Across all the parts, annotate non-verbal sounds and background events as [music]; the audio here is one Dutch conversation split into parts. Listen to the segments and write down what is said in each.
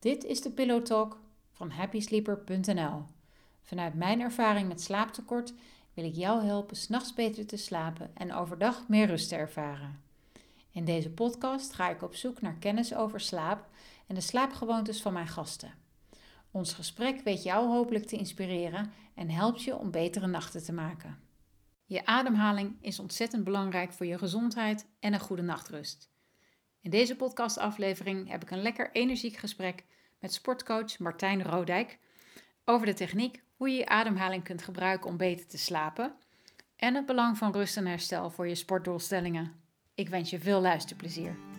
Dit is de Pillow Talk van happysleeper.nl. Vanuit mijn ervaring met slaaptekort wil ik jou helpen s'nachts beter te slapen en overdag meer rust te ervaren. In deze podcast ga ik op zoek naar kennis over slaap en de slaapgewoontes van mijn gasten. Ons gesprek weet jou hopelijk te inspireren en helpt je om betere nachten te maken. Je ademhaling is ontzettend belangrijk voor je gezondheid en een goede nachtrust. In deze podcastaflevering heb ik een lekker energiek gesprek met sportcoach Martijn Rodijk over de techniek hoe je je ademhaling kunt gebruiken om beter te slapen en het belang van rust en herstel voor je sportdoelstellingen. Ik wens je veel luisterplezier.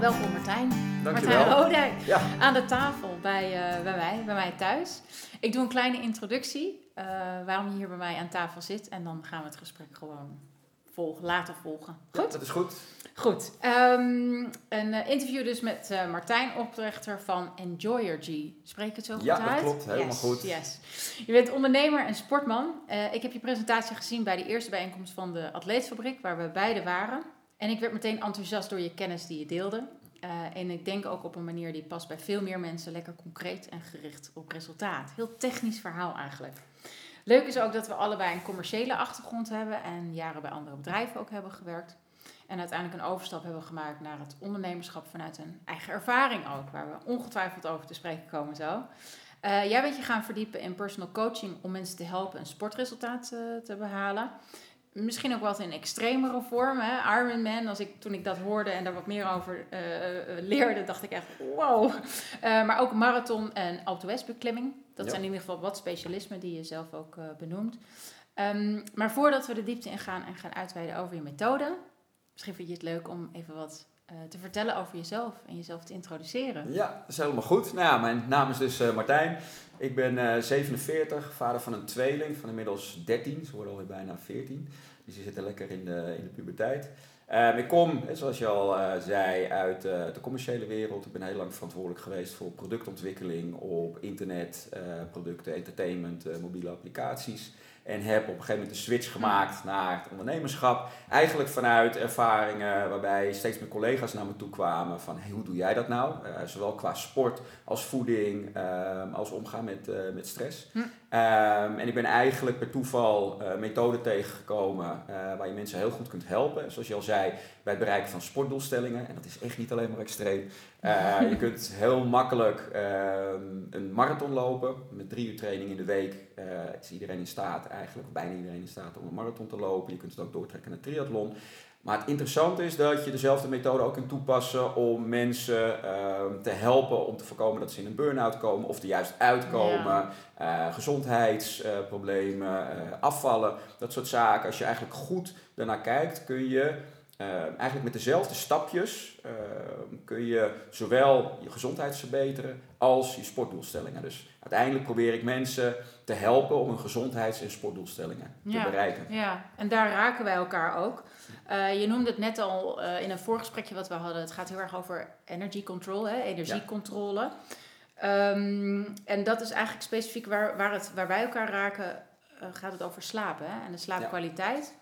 Nou, welkom Martijn. Dankjewel. Martijn Rodijk Ja. aan de tafel bij, eh, bij mij, bij mij thuis. Ik doe een kleine introductie eh, waarom je hier bij mij aan tafel zit en dan gaan we het gesprek gewoon volgen, later volgen. Ja, Goed? dat is goed. Goed. Ehm, een eh, interview dus met Martijn, oprichter van Enjoyer G. Spreek ik het zo goed Ja, dat uit? klopt. Helemaal Yes, goed. Yes. Je bent ondernemer en sportman. Ik heb je presentatie gezien bij de eerste bijeenkomst van de Atleetfabriek, waar we beide waren. En ik werd meteen enthousiast door je kennis die je deelde. Eh, en ik denk ook op een manier die past bij veel meer mensen lekker concreet en gericht op resultaat. Heel technisch verhaal eigenlijk. Leuk is ook dat we allebei een commerciële achtergrond hebben en jaren bij andere bedrijven ook hebben gewerkt. En uiteindelijk een overstap hebben gemaakt naar het ondernemerschap vanuit een eigen ervaring ook, waar we ongetwijfeld over te spreken komen zo. Eh, jij bent je gaan verdiepen in personal coaching om mensen te helpen een sportresultaat eh, te behalen. Misschien ook wat in extremere vorm. Hè? Ironman, als ik, toen ik dat hoorde en daar wat meer over eh, eh, leerde, dacht ik echt wow. Eh, maar ook marathon en Alpe beklimming. Dat Ja. zijn in ieder geval wat specialismen die je zelf ook eh, benoemt. Ehm, maar voordat we de diepte ingaan en gaan uitweiden over je methode, misschien vind je het leuk om even wat eh, te vertellen over jezelf en jezelf te introduceren. Ja, dat is helemaal goed. Nou ja, mijn naam is dus eh, Martijn. Ik ben eh 47, vader van een tweeling van inmiddels 13. Ze worden alweer bijna 14. Dus die zitten lekker in de, in de puberteit. Eh, ik kom, eh, zoals je al eh, zei, uit eh, de commerciële wereld. Ik ben heel lang verantwoordelijk geweest voor productontwikkeling op internet, producten, entertainment, mobiele applicaties. En heb op een gegeven moment de switch gemaakt naar het ondernemerschap. Eigenlijk vanuit ervaringen waarbij steeds meer collega's naar me toe kwamen van hey, hoe doe jij dat nou? Zowel qua sport als voeding, ehm, als omgaan met, met stress. Hm. Ehm, en ik ben eigenlijk per toeval eh methoden tegengekomen eh, waar je mensen heel goed kunt helpen. Zoals je al zei, bij het bereiken van sportdoelstellingen. En dat is echt niet alleen maar extreem. Eh, [laughs] je kunt heel makkelijk ehm, een marathon lopen. Met drie uur training in de week is iedereen in staat, eigenlijk bijna iedereen in staat om een marathon te lopen. Je kunt het ook doortrekken naar triathlon. Maar het interessante is dat je dezelfde methode ook kunt toepassen om mensen ehm, te helpen om te voorkomen dat ze in een burn-out komen of er juist uitkomen. Ja. Eh, gezondheidsproblemen, eh, afvallen, dat soort zaken. Als je eigenlijk goed daarnaar kijkt, kun je eh, eigenlijk met dezelfde stapjes eh, kun je zowel je gezondheid verbeteren als je sportdoelstellingen. Dus uiteindelijk probeer ik mensen te helpen om hun gezondheids- en sportdoelstellingen Ja. te bereiken. Ja, en daar raken wij elkaar ook. Eh, je noemde het net al eh, in een voorgesprekje wat we hadden. Het gaat heel erg over energy control, hè? energiecontrole. Ehm, en dat is eigenlijk specifiek waar, waar, het, waar wij elkaar raken, eh, gaat het over slapen hè? en de slaapkwaliteit.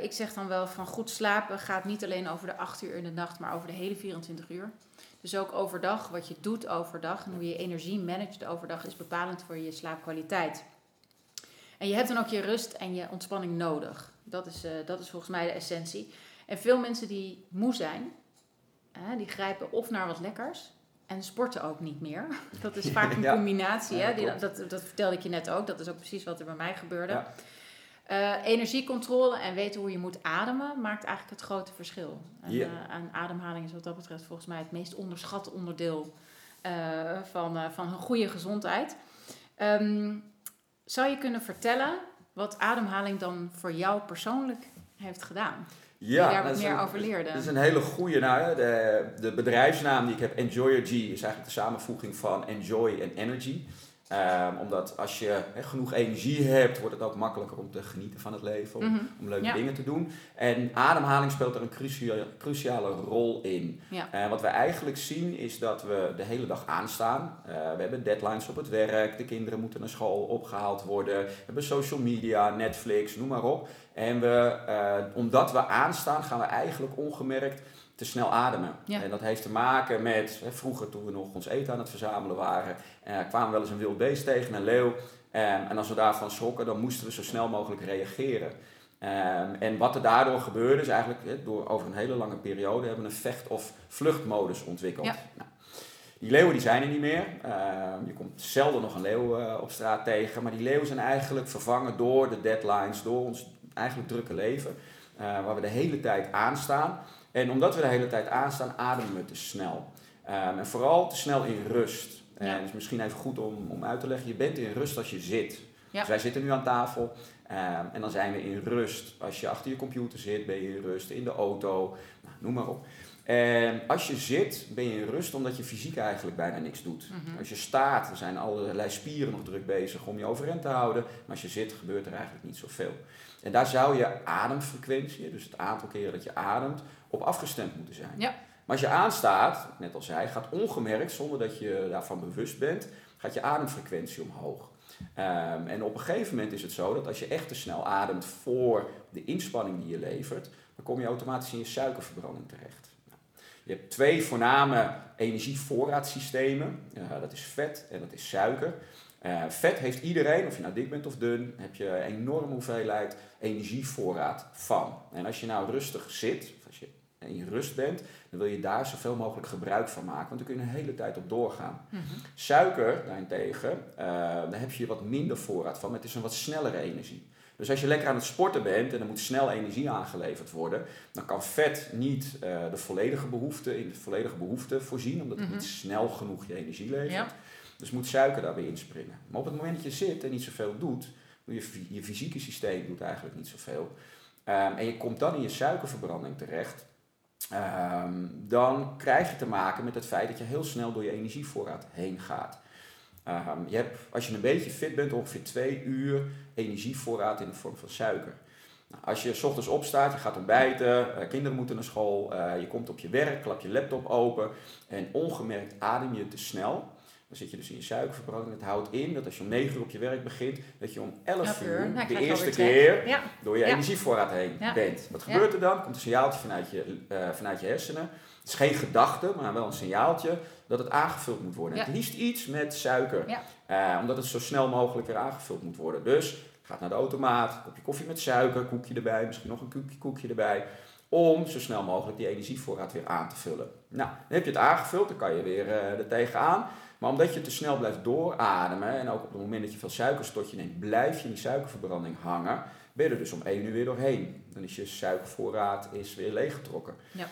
Ik zeg dan wel van goed slapen gaat niet alleen over de 8 uur in de nacht, maar over de hele 24 uur. Dus ook overdag, wat je doet overdag en hoe je energie managt overdag is bepalend voor je slaapkwaliteit. En je hebt dan ook je rust en je ontspanning nodig. Dat is, eh, dat is volgens mij de essentie. En veel mensen die moe zijn, hè, die grijpen of naar wat lekkers en sporten ook niet meer. [laughs] Dat is [laughs] vaak een Ja. combinatie. Ja, hè? Die, dat, dat vertelde ik je net ook. Dat is ook precies wat er bij mij gebeurde. Ja. Eh, energiecontrole en weten hoe je moet ademen maakt eigenlijk het grote verschil. En, eh, en ademhaling is wat dat betreft volgens mij het meest onderschatte onderdeel van, van een goede gezondheid. Ehm, zou je kunnen vertellen wat ademhaling dan voor jou persoonlijk heeft gedaan? Ja, die daar wat meer een- over leerde. Dat is een hele goede. Nou, de, de bedrijfsnaam die ik heb, Enjoyer G, is eigenlijk de samenvoeging van enjoy en energy. Ehm, omdat als je genoeg energie hebt, wordt het ook makkelijker om te genieten van het leven, om, Mhm. om leuke Ja. dingen te doen. En ademhaling speelt er een crucia- cruciale rol in. Ja. Eh, wat we eigenlijk zien is dat we de hele dag aanstaan. Eh, we hebben deadlines op het werk, de kinderen moeten naar school opgehaald worden. We hebben social media, Netflix, noem maar op. En we, eh, omdat we aanstaan, gaan we eigenlijk ongemerkt te snel ademen. Ja. En dat heeft te maken met, hè, vroeger toen we nog ons eten aan het verzamelen waren, eh, kwamen we wel eens een wild beest tegen, een leeuw. Ehm, en als we daarvan schrokken, dan moesten we zo snel mogelijk reageren. Ehm, en wat er daardoor gebeurde, is eigenlijk hè, door over een hele lange periode hebben we een vecht- of vluchtmodus ontwikkeld. Ja. Nou, die leeuwen die zijn er niet meer. Ehm, je komt zelden nog een leeuw eh, op straat tegen. Maar die leeuwen zijn eigenlijk vervangen door de deadlines, door ons eigenlijk drukke leven. eh, waar we de hele tijd aanstaan. En omdat we de hele tijd aanstaan, ademen we te snel. Ehm, en vooral te snel in rust. En Ja. is misschien even goed om, om uit te leggen. Je bent in rust als je zit. Ja. Dus wij zitten nu aan tafel. ehm, en dan zijn we in rust. Als je achter je computer zit, ben je in rust. In de auto, nou, noem maar op. En als je zit, ben je in rust omdat je fysiek eigenlijk bijna niks doet. Mhm. Als je staat, dan zijn allerlei spieren nog druk bezig om je overeind te houden. Maar als je zit, gebeurt er eigenlijk niet zoveel. En daar zou je ademfrequentie, dus het aantal keren dat je ademt, op afgestemd moeten zijn. Ja. Maar als je aanstaat, net al zei, gaat ongemerkt, zonder dat je daarvan bewust bent, gaat je ademfrequentie omhoog. Ehm, en op een gegeven moment is het zo dat als je echt te snel ademt voor de inspanning die je levert, dan kom je automatisch in je suikerverbranding terecht. Nou, je hebt twee voorname energievoorraadsystemen. Ja, dat is vet en dat is suiker. Eh, vet heeft iedereen, of je nou dik bent of dun, heb je een enorme hoeveelheid energievoorraad van. En als je nou rustig zit, als je in rust bent, dan wil je daar zoveel mogelijk gebruik van maken, want dan kun je een hele tijd op doorgaan. Mhm. Suiker daarentegen, eh daar heb je wat minder voorraad van, maar het is een wat snellere energie. Dus als je lekker aan het sporten bent en er moet snel energie aangeleverd worden, dan kan vet niet eh, de volledige behoefte, in de volledige behoefte voorzien, omdat het Mhm. niet snel genoeg je energie levert. Ja. Dus moet suiker daar weer inspringen. Maar op het moment dat je zit en niet zoveel doet, doe je, je fysieke systeem doet eigenlijk niet zoveel. Ehm, en je komt dan in je suikerverbranding terecht. Ehm, dan krijg je te maken met het feit dat je heel snel door je energievoorraad heen gaat. Ehm, je hebt, als je een beetje fit bent, ongeveer twee uur energievoorraad in de vorm van suiker. Nou, als je s ochtends opstaat, je gaat ontbijten, eh, kinderen moeten naar school, eh, je komt op je werk, klap je laptop open en ongemerkt adem je te snel. Dan zit je dus in je suikerverbranding. Het houdt in dat als je om 9 uur op je werk begint, dat je om 11 Elf uur. Nou, de eerste keer Ja. door je Ja. energievoorraad heen Ja. bent. Wat gebeurt er dan? Komt een signaaltje vanuit je, eh, vanuit je hersenen. Het is geen gedachte, maar wel een signaaltje dat het aangevuld moet worden. Het liefst iets met suiker. Eh, omdat het zo snel mogelijk er aangevuld moet worden. Dus gaat naar de automaat, kopje koffie met suiker, koekje erbij, misschien nog een koekje, koekje erbij. Om zo snel mogelijk die energievoorraad weer aan te vullen. Nou, dan heb je het aangevuld, dan kan je weer eh er tegenaan. Maar omdat je te snel blijft doorademen en ook op het moment dat je veel suikers tot je neemt, blijf je in die suikerverbranding hangen, ben je er dus om één uur weer doorheen. Dan is je suikervoorraad is weer leeggetrokken. Ja.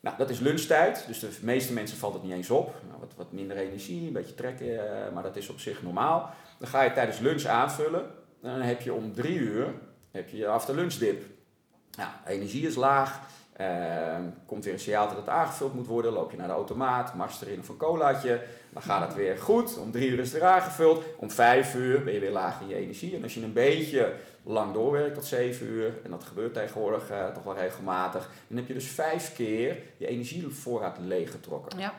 Nou, dat is lunchtijd, dus de meeste mensen valt het niet eens op. Nou, wat, wat minder energie, een beetje trekken, eh, maar dat is op zich normaal. Dan ga je tijdens lunch aanvullen. En dan heb je om drie uur heb je je after lunch dip. Nou, energie is laag. Ehm, komt weer een signaal dat het aangevuld moet worden. Loop je naar de automaat, mars erin of een colaatje. Dan gaat het weer goed. Om drie uur is het weer aangevuld. Om vijf uur ben je weer laag in je energie. En als je een beetje lang doorwerkt tot zeven uur, en dat gebeurt tegenwoordig eh, toch wel regelmatig, dan heb je dus vijf keer je energievoorraad leeggetrokken. Ja.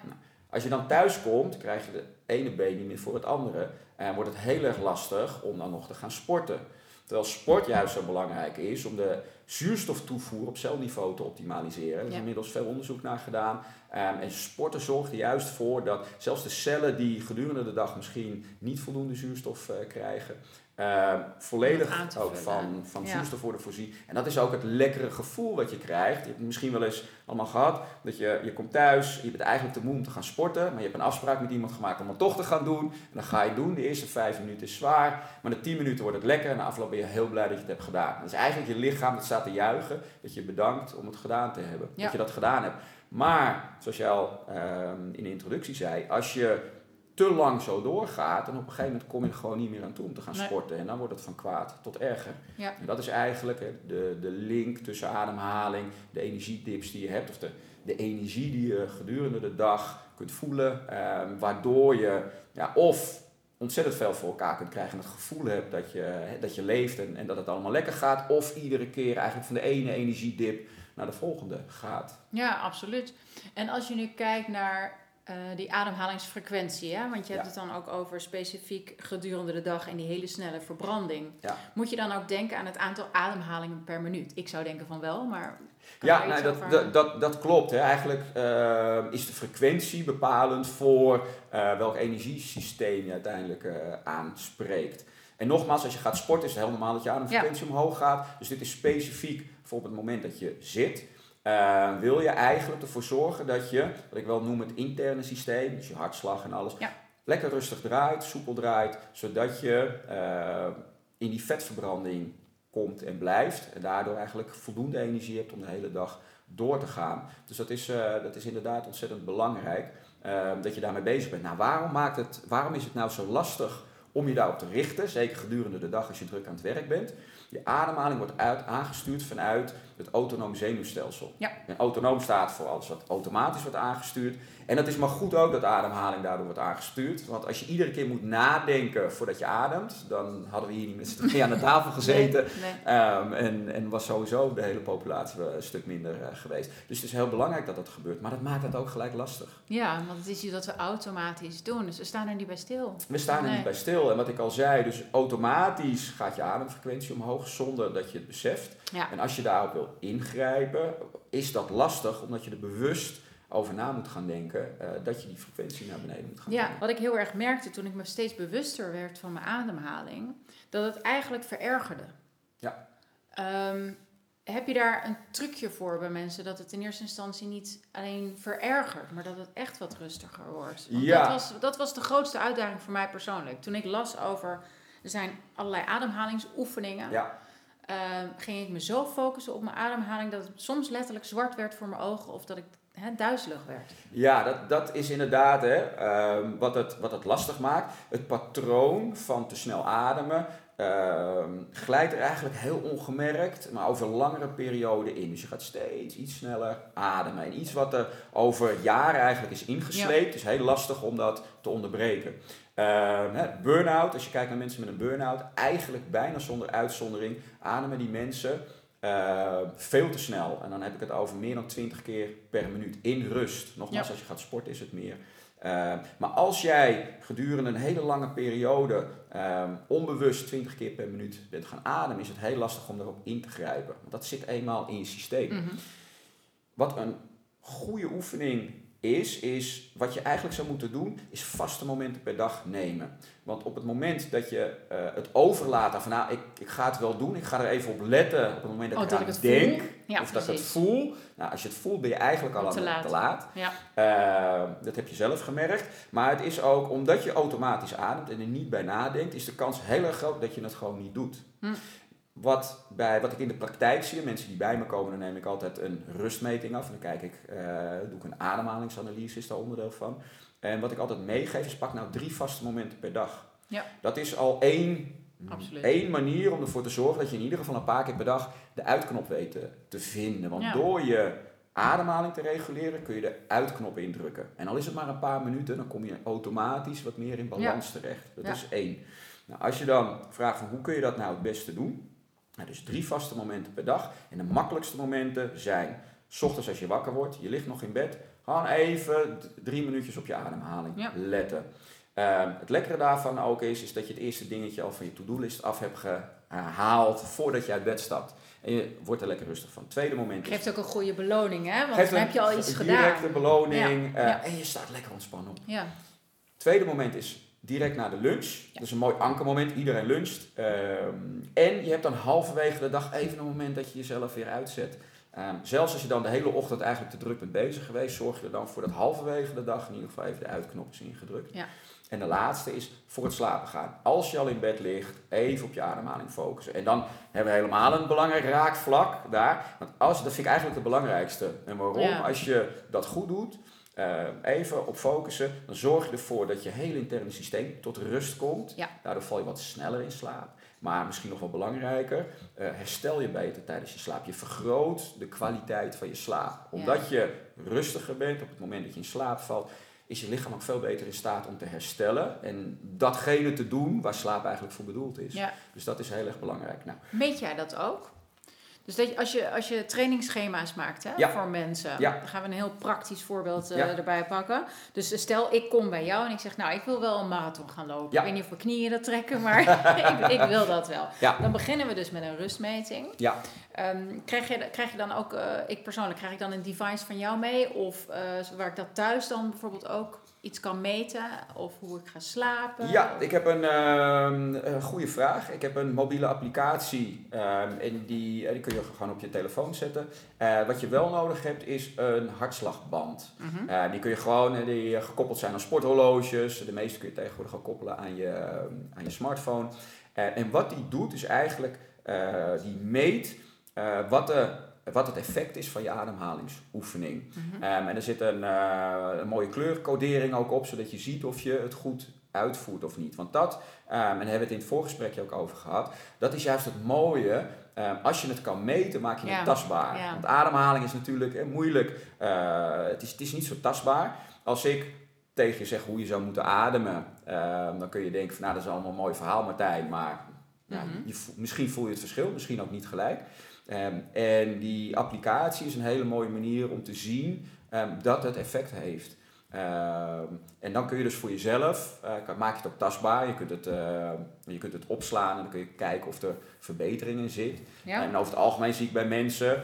Als je dan thuis komt, krijg je de ene been niet meer voor het andere. En wordt het heel erg lastig om dan nog te gaan sporten. Terwijl sport juist zo belangrijk is om de zuurstoftoevoer op celniveau te optimaliseren. Er is Ja. inmiddels veel onderzoek naar gedaan. Ehm, en sporten zorgt er juist voor dat zelfs de cellen die gedurende de dag misschien niet voldoende zuurstof eh, krijgen, ehm, volledig ook van, van Ja. zuurstof worden voorzien. En dat is ook het lekkere gevoel wat je krijgt. Je hebt het misschien wel eens allemaal gehad. Dat je, je komt thuis, je bent eigenlijk te moe om te gaan sporten. Maar je hebt een afspraak met iemand gemaakt om het toch te gaan doen. En dan ga je doen. De eerste vijf minuten is zwaar. Maar na tien minuten wordt het lekker. En na afloop ben je heel blij dat je het hebt gedaan. Dat is eigenlijk je lichaam dat staat te juichen. Dat je bedankt om het gedaan te hebben. Ja. Dat je dat gedaan hebt. Maar, zoals jij al ehm, in de introductie zei. Als je te lang zo doorgaat. En op een gegeven moment kom je er gewoon niet meer aan toe om te gaan Nee. sporten. En dan wordt het van kwaad tot erger. Ja. En dat is eigenlijk de, de link tussen ademhaling, de energiedips die je hebt, of de, de energie die je gedurende de dag kunt voelen, ehm, waardoor je ja, of ontzettend veel voor elkaar kunt krijgen. En het gevoel hebt dat je, dat je leeft en, en dat het allemaal lekker gaat. Of iedere keer eigenlijk van de ene energiedip naar de volgende gaat. Ja, absoluut. En als je nu kijkt naar eh, die ademhalingsfrequentie, hè? want je hebt Ja. het dan ook over specifiek gedurende de dag en die hele snelle verbranding. Ja. Moet je dan ook denken aan het aantal ademhalingen per minuut? Ik zou denken van wel, maar. Ja, nou, dat, over- dat, dat, dat klopt. Hè. Eigenlijk eh, is de frequentie bepalend voor eh, welk energiesysteem je uiteindelijk aanspreekt. En nogmaals, als je gaat sporten is het heel normaal dat je ademfrequentie omhoog gaat. Dus dit is specifiek voor op het moment dat je zit. Eh, wil je eigenlijk ervoor zorgen dat je, wat ik wel noem het interne systeem, dus je hartslag en alles, Ja. lekker rustig draait, soepel draait, zodat je eh, in die vetverbranding komt en blijft. En daardoor eigenlijk voldoende energie hebt om de hele dag door te gaan. Dus dat is, eh, dat is inderdaad ontzettend belangrijk dat je daarmee bezig bent. Nou, waarom, maakt het, waarom is het nou zo lastig om je daarop te richten? Zeker gedurende de dag als je druk aan het werk bent. Je ademhaling wordt uit, aangestuurd vanuit het autonoom zenuwstelsel. Ja. En autonoom staat voor alles wat automatisch wordt aangestuurd. En dat is maar goed ook dat ademhaling daardoor wordt aangestuurd. Want als je iedere keer moet nadenken voordat je ademt, dan hadden we hier niet met z'n tweeën aan de tafel gezeten. Nee, nee. Ehm, en, en was sowieso de hele populatie een stuk minder eh, geweest. Dus het is heel belangrijk dat dat gebeurt. Maar dat maakt het ook gelijk lastig. Ja, want het is iets dat we automatisch doen, dus we staan er niet bij stil. We staan er Nee. niet bij stil. En wat ik al zei, dus automatisch gaat je ademfrequentie omhoog zonder dat je het beseft. Ja, En als je daarop wil ingrijpen, is dat lastig omdat je er bewust over na moet gaan denken eh, dat je die frequentie naar beneden moet gaan ja, brengen. wat ik heel erg merkte toen ik me steeds bewuster werd van mijn ademhaling, dat het eigenlijk verergerde. Ja. Ehm, heb je daar een trucje voor bij mensen dat het in eerste instantie niet alleen verergert, maar dat het echt wat rustiger wordt? Want Ja. dat, was, dat was de grootste uitdaging voor mij persoonlijk. Toen ik las over, er zijn allerlei ademhalingsoefeningen, Ja, ging ik me zo focussen op mijn ademhaling dat het soms letterlijk zwart werd voor mijn ogen of dat ik hè, duizelig werd. ja dat, dat is inderdaad hè, ehm, wat, het, wat het lastig maakt. Het patroon van te snel ademen ehm, glijdt er eigenlijk heel ongemerkt, maar over langere perioden in. Dus je gaat steeds iets sneller ademen. En iets wat er over jaren eigenlijk is ingesleept, is heel lastig om dat te onderbreken. Ehm, hè, burn-out, als je kijkt naar mensen met een burn-out, eigenlijk bijna zonder uitzondering ademen die mensen eh, veel te snel. En dan heb ik het over meer dan 20 keer per minuut in rust. Nogmaals, Ja. als je gaat sporten is het meer. Eh, maar als jij gedurende een hele lange periode onbewust 20 keer per minuut bent gaan ademen, is het heel lastig om daarop in te grijpen. Want dat zit eenmaal in je systeem. Mhm. Wat een goede oefening is, is wat je eigenlijk zou moeten doen, is vaste momenten per dag nemen. Want op het moment dat je eh, het overlaat aan van nou, ik, ik ga het wel doen, ik ga er even op letten op het moment dat Oh, ik dat ik het denk. Ja, of dat ik het voel. Nou, als je het voelt ben je eigenlijk al Te aan laat. te laat. Ja. Eh, dat heb je zelf gemerkt. Maar het is ook omdat je automatisch ademt en er niet bij nadenkt, is de kans heel erg groot dat je het gewoon niet doet. Hm. Wat, bij, wat ik in de praktijk zie, mensen die bij me komen, dan neem ik altijd een rustmeting af. En dan kijk ik, eh, doe ik een ademhalingsanalyse, is daar onderdeel van. En wat ik altijd meegeef is, pak nou drie vaste momenten per dag. Ja. Dat is al één, Absoluut. één manier om ervoor te zorgen dat je in ieder geval een paar keer per dag de uitknop weet te, te vinden. Want Ja. door je ademhaling te reguleren kun je de uitknop indrukken. En al is het maar een paar minuten, dan kom je automatisch wat meer in balans terecht. Dat is één. Nou, als je dan vraagt van hoe kun je dat nou het beste doen? Nou, dus drie vaste momenten per dag. En de makkelijkste momenten zijn, s ochtends als je wakker wordt, je ligt nog in bed, gewoon even drie minuutjes op je ademhaling Ja. letten. Ehm, het lekkere daarvan ook is, is dat je het eerste dingetje al van je to-do-list af hebt gehaald voordat je uit bed stapt. En je wordt er lekker rustig van. Tweede moment is Geeft ook een goede beloning, hè? Want dan heb je al iets een gedaan. Directe beloning. Ja, eh, ja. En je staat lekker ontspannen op. Ja, Tweede moment is direct na de lunch. Dat is een mooi ankermoment. Iedereen luncht. Ehm, en je hebt dan halverwege de dag even een moment dat je jezelf weer uitzet. Ehm, zelfs als je dan de hele ochtend eigenlijk te druk bent bezig geweest, zorg je er dan voor dat halverwege de dag in ieder geval even de uitknop is ingedrukt. Ja. En de laatste is voor het slapen gaan. Als je al in bed ligt, even op je ademhaling focussen. En dan hebben we helemaal een belangrijk raakvlak daar. Want als, dat vind ik eigenlijk het belangrijkste. En waarom? Ja. Als je dat goed doet, eh, even op focussen, dan zorg je ervoor dat je hele interne systeem tot rust komt. Ja. Daardoor val je wat sneller in slaap. Maar misschien nog wel belangrijker, eh, herstel je beter tijdens je slaap. Je vergroot de kwaliteit van je slaap. Omdat je rustiger bent op het moment dat je in slaap valt, is je lichaam ook veel beter in staat om te herstellen. En datgene te doen waar slaap eigenlijk voor bedoeld is. Ja. Dus dat is heel erg belangrijk. Nou, Meet jij dat ook? Dus dat je, als, je, als je trainingsschema's maakt hè, Ja. voor mensen, Ja. dan gaan we een heel praktisch voorbeeld eh, Ja. erbij pakken. Dus stel, ik kom bij jou en ik zeg, nou, ik wil wel een marathon gaan lopen. Ik weet niet of mijn knieën dat trekken, maar [laughs] ik, ik wil dat wel. Dan beginnen we dus met een rustmeting. ja, Ehm, krijg, je, krijg je dan ook, eh, ik persoonlijk, krijg ik dan een device van jou mee? Of eh, waar ik dat thuis dan bijvoorbeeld ook iets kan meten? Of hoe ik ga slapen? Ja, ik heb een, ehm, een goede vraag. Ik heb een mobiele applicatie ehm, en die, eh, die kun je gewoon op je telefoon zetten. Eh, wat je wel nodig hebt is een hartslagband. Mhm. Eh, die kun je gewoon, die gekoppeld zijn aan sporthorloges. De meeste kun je tegenwoordig ook koppelen aan je, ehm, aan je smartphone. En wat die doet is eigenlijk, die meet wat, de, wat het effect is van je ademhalingsoefening. Mhm. Ehm, en er zit een, eh, een mooie kleurcodering ook op, zodat je ziet of je het goed uitvoert of niet. Want dat, ehm, en daar hebben we het in het voorgesprekje ook over gehad, dat is juist het mooie. Ehm, als je het kan meten, maak je Ja, het tastbaar. ja. Want ademhaling is natuurlijk eh, moeilijk. Eh, het, is, het is niet zo tastbaar. Als ik tegen je zeg hoe je zou moeten ademen, dan kun je denken van nou dat is allemaal een mooi verhaal Martijn, maar ja, Mhm. je voelt- misschien voel je het verschil, misschien ook niet gelijk. Ehm, en die applicatie is een hele mooie manier om te zien ehm, dat het effect heeft. Ehm, en dan kun je dus voor jezelf, eh, kan- maak je het ook tastbaar, je kunt het, eh, je kunt het opslaan en dan kun je kijken of er verbetering in zit. ja. En over het algemeen zie ik bij mensen,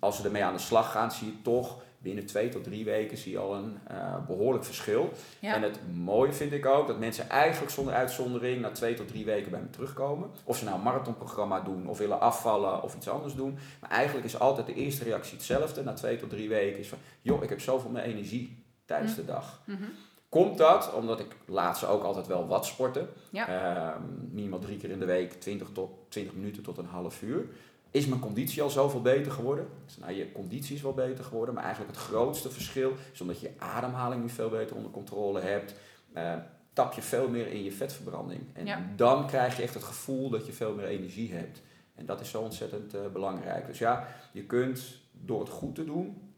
als ze ermee aan de slag gaan, zie je toch binnen twee tot drie weken zie je al een eh, behoorlijk verschil. ja. En het mooie vind ik ook dat mensen eigenlijk zonder uitzondering na twee tot drie weken bij me terugkomen. Of ze nou een marathonprogramma doen of willen afvallen of iets anders doen. Maar eigenlijk is altijd de eerste reactie hetzelfde. Na twee tot drie weken is van, joh, ik heb zoveel meer energie tijdens de dag. Mhm. Komt dat omdat ik laatst ook altijd wel wat sporten. Ja. Ehm, minimaal drie keer in de week, 20, tot, 20 minuten tot een half uur. Is mijn conditie al zoveel beter geworden? Dus, nou, je conditie is wel beter geworden, maar eigenlijk het grootste verschil is omdat je je ademhaling nu veel beter onder controle hebt. eh, tap je veel meer in je vetverbranding. En Ja. dan krijg je echt het gevoel dat je veel meer energie hebt. En dat is zo ontzettend eh, belangrijk. Dus ja, je kunt door het goed te doen,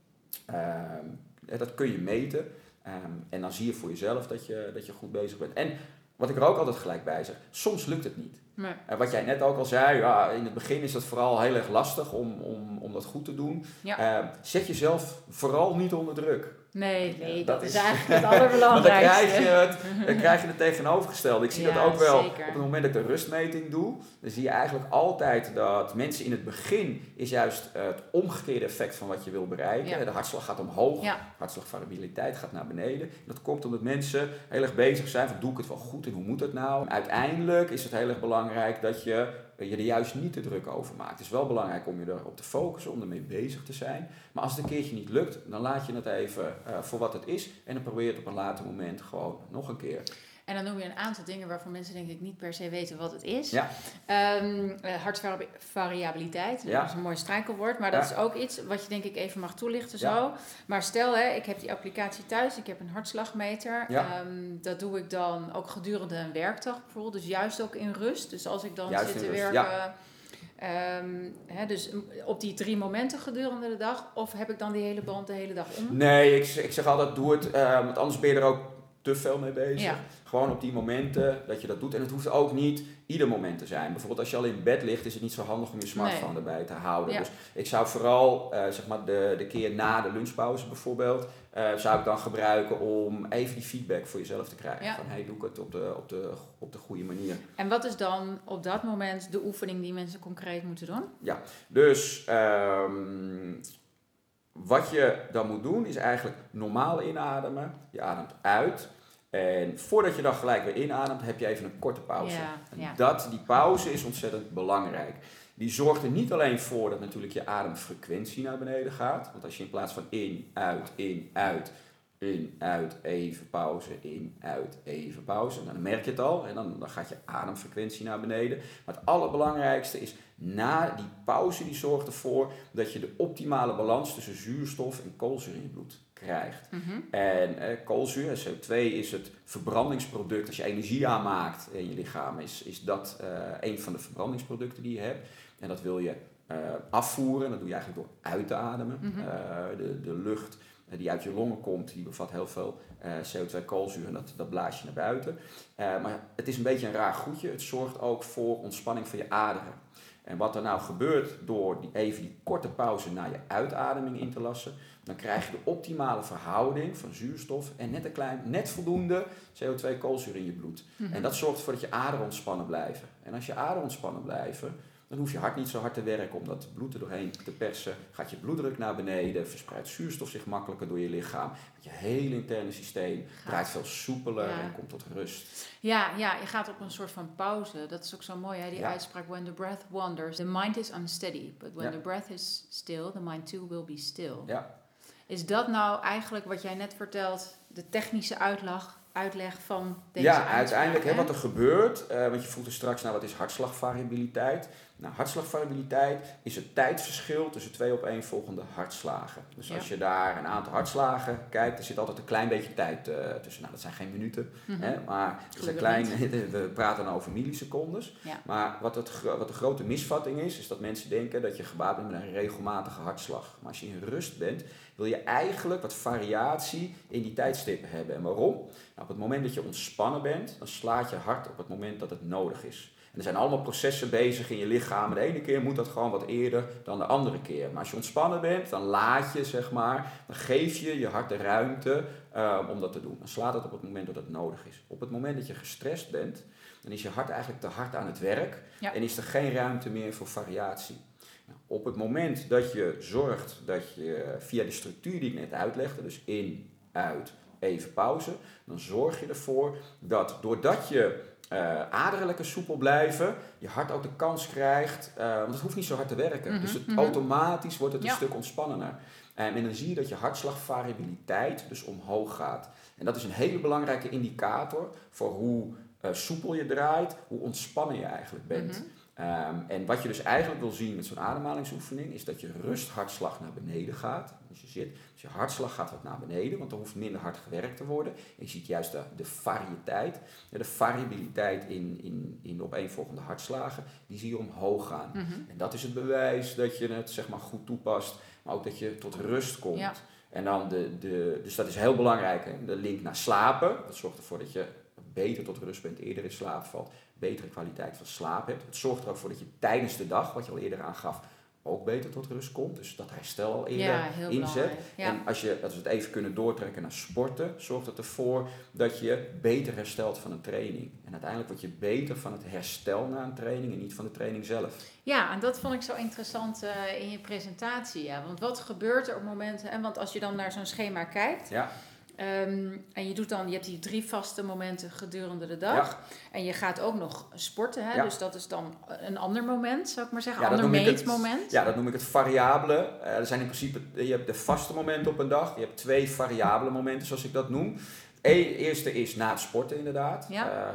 ehm, eh, dat kun je meten. Ehm, en dan zie je voor jezelf dat je, dat je goed bezig bent. En wat ik er ook altijd gelijk bij zeg, soms lukt het niet. Nee. En wat jij net ook al zei, ja, in het begin is dat vooral heel erg lastig om, om, om dat goed te doen. Ja. Ehm, zet jezelf vooral niet onder druk. Nee, nee, dat, dat is is- eigenlijk het [laughs] Want dan allerbelangrijkste. krijg je het, dan krijg je het tegenovergestelde. Ik zie Ja, dat ook wel zeker. op het moment dat ik de rustmeting doe. Dan zie je eigenlijk altijd dat mensen in het begin is juist eh, het omgekeerde effect van wat je wil bereiken. Ja. De hartslag gaat omhoog, Ja. hartslagvariabiliteit gaat naar beneden. Dat komt omdat mensen heel erg bezig zijn van doe ik het wel goed en hoe moet het nou? Uiteindelijk is het heel erg belangrijk dat je je er juist niet te druk over maakt. Het is wel belangrijk om je erop te focussen, om ermee bezig te zijn. Maar als het een keertje niet lukt, dan laat je het even eh, voor wat het is. En dan probeer je het op een later moment gewoon nog een keer. En dan noem je een aantal dingen waarvan mensen denk ik niet per se weten wat het is. Ja. Ehm, eh, hartvariabiliteit, Ja. dat is een mooi strijkelwoord, maar dat Ja. is ook iets wat je denk ik even mag toelichten Ja. zo. Maar stel, hè, ik heb die applicatie thuis, ik heb een hartslagmeter. Ja. Ehm, dat doe ik dan ook gedurende een werkdag bijvoorbeeld, dus juist ook in rust. Dus als ik dan Juist zit te rust, werken, ehm, hè, dus op die drie momenten gedurende de dag, of heb ik dan die hele band de hele dag om? Nee, ik, zeg- ik zeg altijd doe het, want anders ben je er ook te veel mee bezig. Ja. Gewoon op die momenten dat je dat doet. En het hoeft ook niet ieder moment te zijn. Bijvoorbeeld als je al in bed ligt, is het niet zo handig om je smartphone erbij te houden. Ja. Dus ik zou vooral, eh, zeg maar, de, de keer na de lunchpauze bijvoorbeeld, eh, zou ik dan gebruiken om even die feedback voor jezelf te krijgen. Ja. Van, hey, doe ik het op de, op, de, op de goede manier. En wat is dan op dat moment de oefening die mensen concreet moeten doen? Dus ehm, wat je dan moet doen is eigenlijk normaal inademen. Je ademt uit. En voordat je dan gelijk weer inademt, heb je even een korte pauze. Ja, En. Dat, die pauze is ontzettend belangrijk. Die zorgt er niet alleen voor dat natuurlijk je ademfrequentie naar beneden gaat. Want als je in plaats van in, uit, in, uit, in, uit, even pauze, in, uit, even pauze. Dan merk je het al en dan, dan gaat je ademfrequentie naar beneden. Maar het allerbelangrijkste is, na die pauze die zorgt ervoor dat je de optimale balans tussen zuurstof en koolzuur in je bloed krijgt. Mhm. En eh, koolzuur, CO2, is het verbrandingsproduct. Als je energie aanmaakt in je lichaam, is, is dat eh, een van de verbrandingsproducten die je hebt. En dat wil je eh, afvoeren. Dat doe je eigenlijk door uit te ademen. Mhm. Eh, de, de lucht die uit je longen komt, die bevat heel veel CO2 koolzuur en dat, dat blaas je naar buiten. maar het is een beetje een raar goedje. Het zorgt ook voor ontspanning van je aderen. En wat er nou gebeurt door die, even die korte pauze naar je uitademing in te lassen, dan krijg je de optimale verhouding van zuurstof en net een klein, net voldoende CO2 koolzuur in je bloed. Mhm. En dat zorgt ervoor dat je aderen ontspannen blijven. En als je aderen ontspannen blijven, dan hoef je hart niet zo hard te werken om dat bloed er doorheen te persen. Gaat je bloeddruk naar beneden, verspreidt zuurstof zich makkelijker door je lichaam. Je hele interne systeem draait veel soepeler en komt tot rust. Ja, ja, je gaat op een soort van pauze. Dat is ook zo mooi, hè? die uitspraak. When the breath wanders, the mind is unsteady. But when the breath is still, the mind too will be still. Ja. Is dat nou eigenlijk wat jij net vertelt, de technische uitleg, uitleg van deze Ja, uiteindelijk hè, wat er gebeurt, uh, want je voelt er straks naar nou, wat is hartslagvariabiliteit. Nou, hartslagvariabiliteit is het tijdverschil tussen twee opeenvolgende hartslagen. Dus als je daar een aantal hartslagen kijkt, er zit altijd een klein beetje tijd uh, tussen. Nou, dat zijn geen minuten, mm -hmm. hè, maar het is klein, [laughs] we praten dan over millisecondes. Ja. Maar wat, het, wat de grote misvatting is, is dat mensen denken dat je gebaat bent met een regelmatige hartslag. Maar als je in rust bent, wil je eigenlijk wat variatie in die tijdstippen hebben. En waarom? Nou, op het moment dat je ontspannen bent, dan slaat je hart op het moment dat het nodig is. En er zijn allemaal processen bezig in je lichaam. De ene keer moet dat gewoon wat eerder dan de andere keer. Maar als je ontspannen bent, dan laat je, zeg maar, dan geef je je hart de ruimte uh, om dat te doen. Dan slaat het op het moment dat het nodig is. Op het moment dat je gestrest bent, dan is je hart eigenlijk te hard aan het werk en is er geen ruimte meer voor variatie. Nou, op het moment dat je zorgt dat je via de structuur die ik net uitlegde, dus in, uit, even pauze, dan zorg je ervoor dat doordat je uh, aderen lekker soepel blijven, je hart ook de kans krijgt, uh, want het hoeft niet zo hard te werken. Mhm, dus het, mhm. automatisch wordt het een stuk ontspannender. en dan zie je dat je hartslagvariabiliteit dus omhoog gaat. En dat is een hele belangrijke indicator voor hoe uh, soepel je draait, hoe ontspannen je eigenlijk bent. Mhm. Ehm, en wat je dus eigenlijk wil zien met zo'n ademhalingsoefening, is dat je rusthartslag naar beneden gaat. Als je zit, dus je hartslag gaat wat naar beneden, want er hoeft minder hard gewerkt te worden. En je ziet juist de, de variëteit, de variabiliteit in, in, in de opeenvolgende hartslagen, die zie je omhoog gaan. Mhm. En dat is het bewijs dat je het zeg maar, goed toepast, maar ook dat je tot rust komt. En dan de, de, dus dat is heel belangrijk, hè? de link naar slapen. Dat zorgt ervoor dat je beter tot rust bent, eerder in slaap valt betere kwaliteit van slaap hebt. Het zorgt er ook voor dat je tijdens de dag, wat je al eerder aangaf, ook beter tot rust komt. Dus dat herstel al eerder ja, inzet. En als, je, als we het even kunnen doortrekken naar sporten, zorgt het ervoor dat je beter herstelt van een training. En uiteindelijk word je beter van het herstel na een training en niet van de training zelf. Ja, en dat vond ik zo interessant uh, in je presentatie. Ja. Want wat gebeurt er op momenten, en want als je dan naar zo'n schema kijkt. Ja Ehm, en je doet dan, je hebt die drie vaste momenten gedurende de dag. En je gaat ook nog sporten, hè? dus dat is dan een ander moment, zou ik maar zeggen. Een ander meetmoment. Ja, dat noem ik het variabele. Uh, er zijn in principe, je hebt de vaste momenten op een dag. Je hebt twee variabele momenten, zoals ik dat noem. Het eerste is na het sporten, inderdaad. Ja.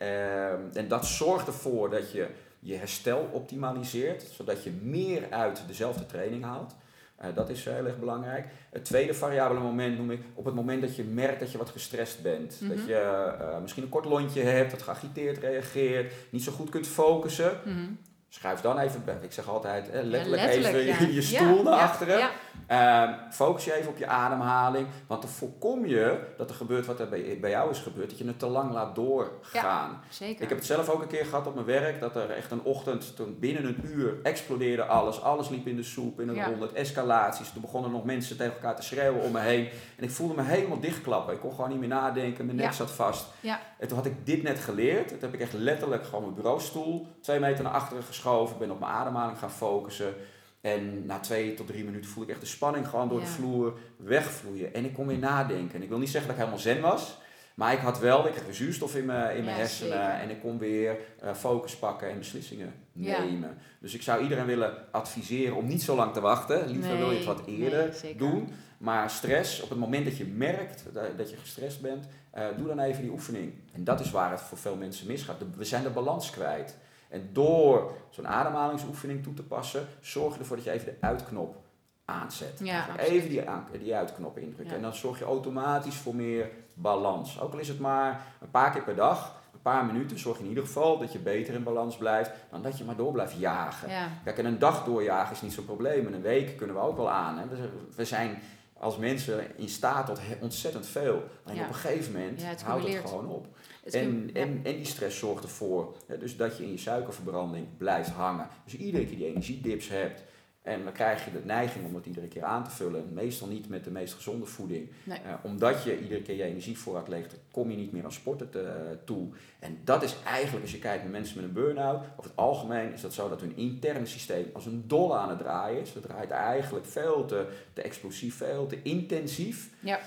Uh, en dat zorgt ervoor dat je je herstel optimaliseert, zodat je meer uit dezelfde training haalt. Uh, dat is heel erg belangrijk. Het tweede variabele moment noem ik op het moment dat je merkt dat je wat gestrest bent. Dat mhm. je uh, misschien een kort lontje hebt, dat geagiteerd reageert, niet zo goed kunt focussen. Mm Schuif dan even, ik zeg altijd, letterlijk, even je, stoel naar achteren. Ehm, focus je even op je ademhaling, want dan voorkom je dat er gebeurt wat er bij, bij jou is gebeurd, dat je het te lang laat doorgaan. zeker. Ik heb het zelf ook een keer gehad op mijn werk, dat er echt een ochtend, toen binnen een uur explodeerde alles. Alles liep in de soep, in het ja. het escalaties. Toen begonnen nog mensen tegen elkaar te schreeuwen om me heen. En ik voelde me helemaal dichtklappen. Ik kon gewoon niet meer nadenken, mijn nek zat vast. En toen had ik dit net geleerd. Toen heb ik echt letterlijk gewoon mijn bureaustoel twee meter naar achteren geschoven, ben op mijn ademhaling gaan focussen. En na twee tot drie minuten voel ik echt de spanning gewoon door de vloer wegvloeien. En ik kon weer nadenken. En ik wil niet zeggen dat ik helemaal zen was. Maar ik had wel, ik kreeg zuurstof in mijn, in mijn hersenen. En ik kon weer uh, focus pakken en beslissingen nemen. Dus ik zou iedereen willen adviseren om niet zo lang te wachten. Liever wil je het wat eerder doen. Maar stress, op het moment dat je merkt dat, dat je gestrest bent, uh, doe dan even die oefening. En dat is waar het voor veel mensen misgaat. we zijn de balans kwijt. En door zo'n ademhalingsoefening toe te passen, zorg je ervoor dat je even de uitknop aanzet. even die, aan, die uitknop indrukken. En dan zorg je automatisch voor meer balans. Ook al is het maar een paar keer per dag, een paar minuten, zorg je in ieder geval dat je beter in balans blijft dan dat je maar door blijft jagen. Kijk, en een dag doorjagen is niet zo'n probleem. En een week kunnen we ook wel aan. Hè. We, zijn als mensen in staat tot ontzettend veel. Alleen Ja. op een gegeven moment Ja, het houdt het gewoon op. En, ja. en, en die stress zorgt ervoor hè, dus dat je in je suikerverbranding blijft hangen. Dus iedere keer die energiedips hebt. En dan krijg je de neiging om het iedere keer aan te vullen. Meestal niet met de meest gezonde voeding. Nee. Eh, omdat je iedere keer je energievoorraad leegt, kom je niet meer aan sporten te- toe. En dat is eigenlijk, als je kijkt naar mensen met een burn-out, over het algemeen is dat zo dat hun interne systeem als een dolle aan het draaien is. Het draait eigenlijk veel te, te explosief, veel te intensief. Ja.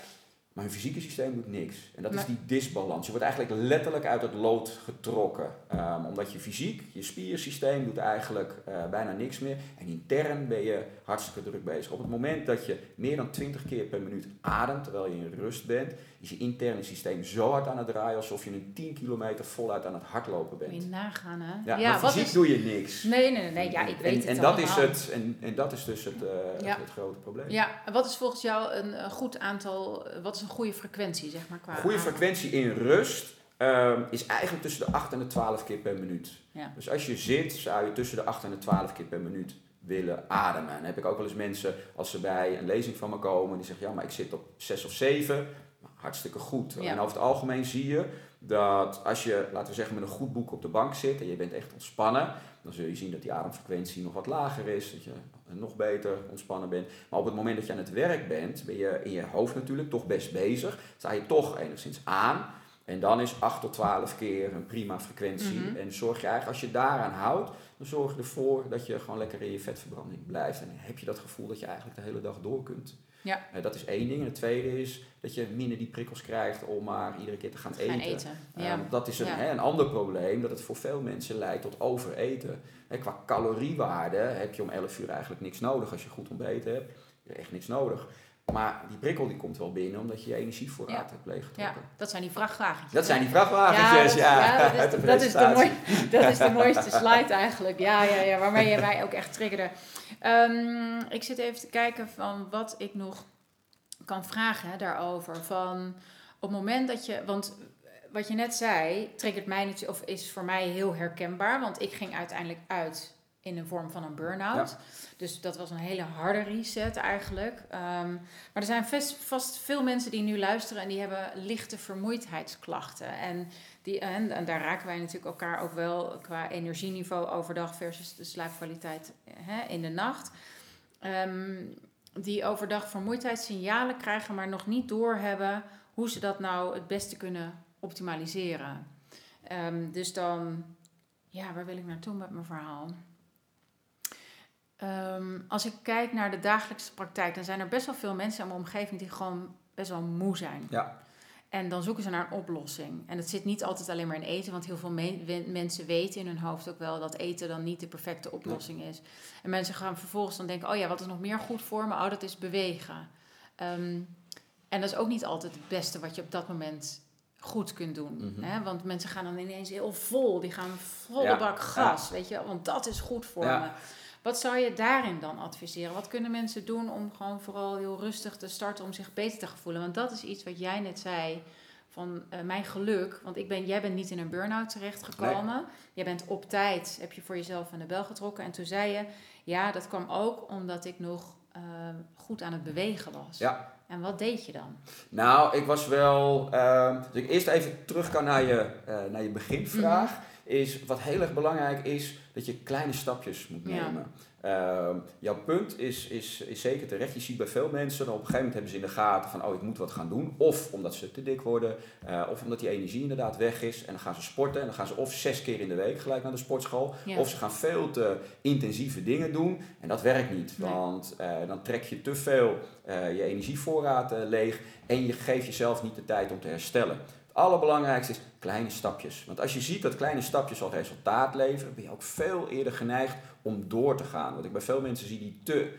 Maar hun fysieke systeem doet niks. En dat is die disbalans. Je wordt eigenlijk letterlijk uit het lood getrokken. Ehm, omdat je fysiek, je spiersysteem doet eigenlijk eh, bijna niks meer. En intern ben je hartstikke druk bezig. Op het moment dat je meer dan 20 keer per minuut ademt, terwijl je in rust bent, is je interne systeem zo hard aan het draaien alsof je een 10 kilometer voluit aan het hardlopen Moet je bent. nagaan, hè? Ja, maar wat fysiek is... doe je niks. Nee, nee, nee, nee, ja, ik weet en, het en dat is het, en, en dat is dus het, eh, Ja. het, het grote probleem. Ja, en wat is volgens jou een, goed aantal, wat is een goede frequentie, zeg maar, qua goede frequentie in rust ehm, is eigenlijk tussen de 8 en de 12 keer per minuut. Ja. Dus als je zit, zou je tussen de 8 en de 12 keer per minuut willen ademen. En dan heb ik ook wel eens mensen, als ze bij een lezing van me komen, die zeggen, ja, maar ik zit op 6 of 7. Hartstikke goed. Ja. En over het algemeen zie je dat als je, laten we zeggen, met een goed boek op de bank zit en je bent echt ontspannen, dan zul je zien dat die ademfrequentie nog wat lager is, dat je nog beter ontspannen bent. Maar op het moment dat je aan het werk bent, ben je in je hoofd natuurlijk toch best bezig. Sta je toch enigszins aan. En dan is 8 tot 12 keer een prima frequentie. Mhm. En zorg je eigenlijk, als je daaraan houdt, dan zorg je ervoor dat je gewoon lekker in je vetverbranding blijft. En dan heb je dat gevoel dat je eigenlijk de hele dag door kunt. Ja. Eh, dat is één ding. En het tweede is dat je minder die prikkels krijgt om maar iedere keer te gaan eten. Gaan eten. Ja. Ehm, dat is een, Ja. een ander probleem, dat het voor veel mensen leidt tot overeten. Qua caloriewaarde heb je om 11 uur eigenlijk niks nodig. Als je goed ontbeten hebt, heb je echt niks nodig. Maar die prikkel die komt wel binnen omdat je je energievoorraad hebt ja, leeggetrokken. dat zijn die vrachtwagentjes. Dat zijn die vrachtwagentjes, ja. Ja, dat, is, de dat, is de presentatie. mooiste, dat is de [laughs] mooiste slide eigenlijk. Ja, ja, ja, waarmee je mij ook echt triggerde. Ehm, ik zit even te kijken van wat ik nog kan vragen hè, daarover. Van op het moment dat je, want wat je net zei, triggert mij niet, of is voor mij heel herkenbaar. Want ik ging uiteindelijk uit in een vorm van een burn-out. Dus dat was een hele harde reset eigenlijk. Ehm, maar er zijn vast, vast veel mensen die nu luisteren en die hebben lichte vermoeidheidsklachten. En, die, en, en daar raken wij natuurlijk elkaar ook wel qua energieniveau overdag versus de slaapkwaliteit hè, in de nacht. Ehm, die overdag vermoeidheidssignalen krijgen, maar nog niet doorhebben hoe ze dat nou het beste kunnen optimaliseren. Ehm, dus dan, ja, waar wil ik naartoe met mijn verhaal? Ehm, als ik kijk naar de dagelijkse praktijk, dan zijn er best wel veel mensen in mijn omgeving die gewoon best wel moe zijn. Ja. En dan zoeken ze naar een oplossing. En het zit niet altijd alleen maar in eten, want heel veel me- mensen weten in hun hoofd ook wel dat eten dan niet de perfecte oplossing is. En mensen gaan vervolgens dan denken: oh ja, wat is nog meer goed voor me? Oh, dat is bewegen. Ehm, en dat is ook niet altijd het beste wat je op dat moment goed kunt doen. Mhm. hè? Want mensen gaan dan ineens heel vol, die gaan volle Ja, bak gas, weet je, want dat is goed voor Ja. me. Wat zou je daarin dan adviseren? Wat kunnen mensen doen om gewoon vooral heel rustig te starten om zich beter te voelen? Want dat is iets wat jij net zei van eh, mijn geluk. Want ik ben, jij bent niet in een burn-out terechtgekomen. Jij bent op tijd, heb je voor jezelf aan de bel getrokken. En toen zei je, ja, dat kwam ook omdat ik nog eh, goed aan het bewegen was. Ja. En wat deed je dan? Nou, ik was wel. ehm dus ik eerst even terug kan naar je, eh, naar je beginvraag. Mhm. Is wat heel erg belangrijk is dat je kleine stapjes moet Ja. nemen. Ehm, jouw punt is, is, is zeker terecht. Je ziet bij veel mensen, dan op een gegeven moment hebben ze in de gaten van, oh, ik moet wat gaan doen. Of omdat ze te dik worden, eh, of omdat die energie inderdaad weg is. En dan gaan ze sporten en dan gaan ze of zes keer in de week gelijk naar de sportschool. Ja. Of ze gaan veel te intensieve dingen doen. En dat werkt niet, Nee. want eh, dan trek je te veel eh, je energievoorraad leeg. En je geeft jezelf niet de tijd om te herstellen. Het allerbelangrijkste is kleine stapjes. Want als je ziet dat kleine stapjes al resultaat leveren, ben je ook veel eerder geneigd om door te gaan. Wat ik bij veel mensen zie die te,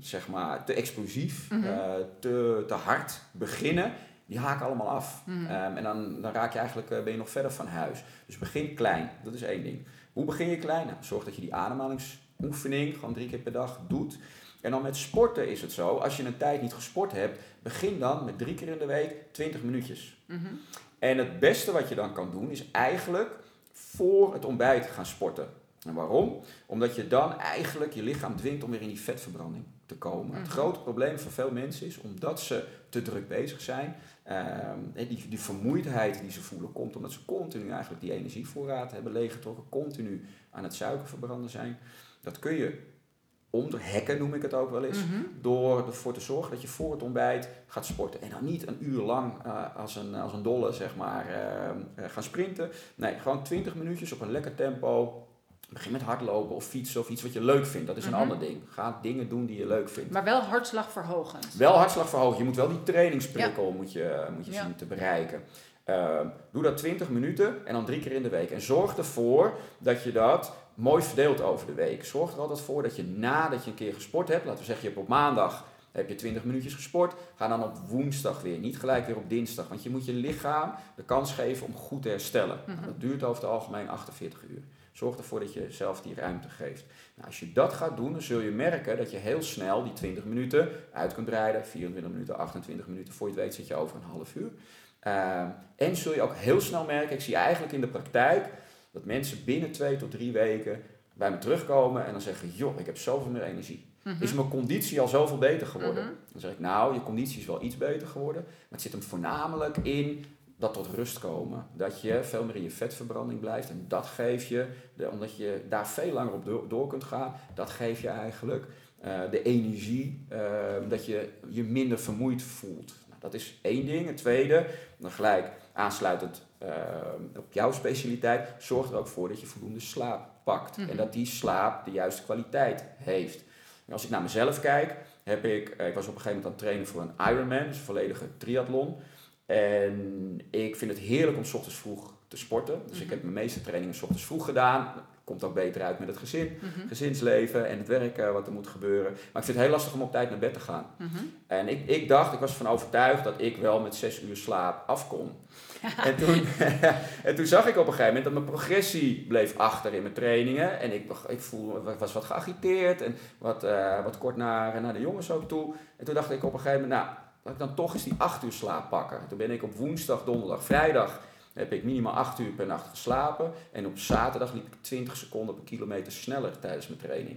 zeg maar, te explosief, Mhm. eh, te, te hard beginnen, die haken allemaal af. Mhm. Ehm, en dan, dan raak je eigenlijk, eh, ben je nog verder van huis. Dus begin klein, dat is één ding. Hoe begin je klein? Nou, zorg dat je die ademhalingsoefening gewoon drie keer per dag doet. En dan met sporten is het zo, als je een tijd niet gesport hebt, begin dan met drie keer in de week 20 minuutjes. Mhm. En het beste wat je dan kan doen is eigenlijk voor het ontbijt gaan sporten. En waarom? Omdat je dan eigenlijk je lichaam dwingt om weer in die vetverbranding te komen. Het Mhm. grote probleem voor veel mensen is, omdat ze te druk bezig zijn, ehm, die, die vermoeidheid die ze voelen komt omdat ze continu eigenlijk die energievoorraad hebben leeggetrokken, continu aan het suiker verbranden zijn. Dat kun je onderhekken, noem ik het ook wel eens. Mhm. Door ervoor te zorgen dat je voor het ontbijt gaat sporten. En dan niet een uur lang eh, als, een, als een dolle zeg maar, eh, eh, gaan sprinten. Nee, gewoon 20 minuutjes op een lekker tempo. Begin met hardlopen of fietsen of iets wat je leuk vindt. Dat is een Mhm. ander ding. Ga dingen doen die je leuk vindt. Maar wel hartslagverhogend. Wel hartslag verhogen. Je moet wel die trainingsprikkel moet je, moet je Ja. zien te bereiken. Ehm, doe dat 20 minuten en dan drie keer in de week. En zorg ervoor dat je dat mooi verdeelt over de week. Zorg er altijd voor dat je nadat je een keer gesport hebt, laten we zeggen je hebt op maandag heb je 20 minuutjes gesport, ga dan op woensdag weer, niet gelijk weer op dinsdag. Want je moet je lichaam de kans geven om goed te herstellen. Mhm. Dat duurt over het algemeen 48 uur. Zorg ervoor dat je zelf die ruimte geeft. Nou, als je dat gaat doen, dan zul je merken dat je heel snel die 20 minuten uit kunt breiden. 24 minuten, 28 minuten. Voor je het weet zit je over een half uur. Ehm, en zul je ook heel snel merken, ik zie eigenlijk in de praktijk, dat mensen binnen twee tot drie weken bij me terugkomen en dan zeggen, joh, ik heb zoveel meer energie. Mhm. Is mijn conditie al zoveel beter geworden? Mhm. Dan zeg ik, nou, je conditie is wel iets beter geworden, maar het zit hem voornamelijk in dat tot rust komen. Dat je veel meer in je vetverbranding blijft en dat geef je, omdat je daar veel langer op door, kunt gaan, dat geeft je eigenlijk eh, de energie, eh, dat je je minder vermoeid voelt. Nou, dat is één ding. Het tweede, dan gelijk aansluitend eh, op jouw specialiteit, zorg er ook voor dat je voldoende slaap pakt. Mhm. En dat die slaap de juiste kwaliteit heeft. En als ik naar mezelf kijk, heb ik, eh, ik was op een gegeven moment aan het trainen voor een Ironman, dus een volledige triathlon. En ik vind het heerlijk om 's ochtends vroeg te sporten. Dus ik Mhm. heb mijn meeste trainingen 's ochtends vroeg gedaan. Komt ook beter uit met het gezin, Mhm. gezinsleven en het werk eh, wat er moet gebeuren. Maar ik vind het heel lastig om op tijd naar bed te gaan. Mhm. En ik, ik dacht, ik was ervan overtuigd dat ik wel met zes uur slaap af kon. En, toen, [laughs] en toen zag ik op een gegeven moment dat mijn progressie bleef achter in mijn trainingen. En ik, ik voel, was wat geagiteerd en wat, eh, wat kort naar, naar de jongens ook toe. En toen dacht ik op een gegeven moment, nou, laat ik dan toch eens die acht uur slaap pakken. Toen ben ik op woensdag, donderdag, vrijdag heb ik minimaal acht uur per nacht geslapen. En op zaterdag liep ik 20 seconden per kilometer sneller tijdens mijn training.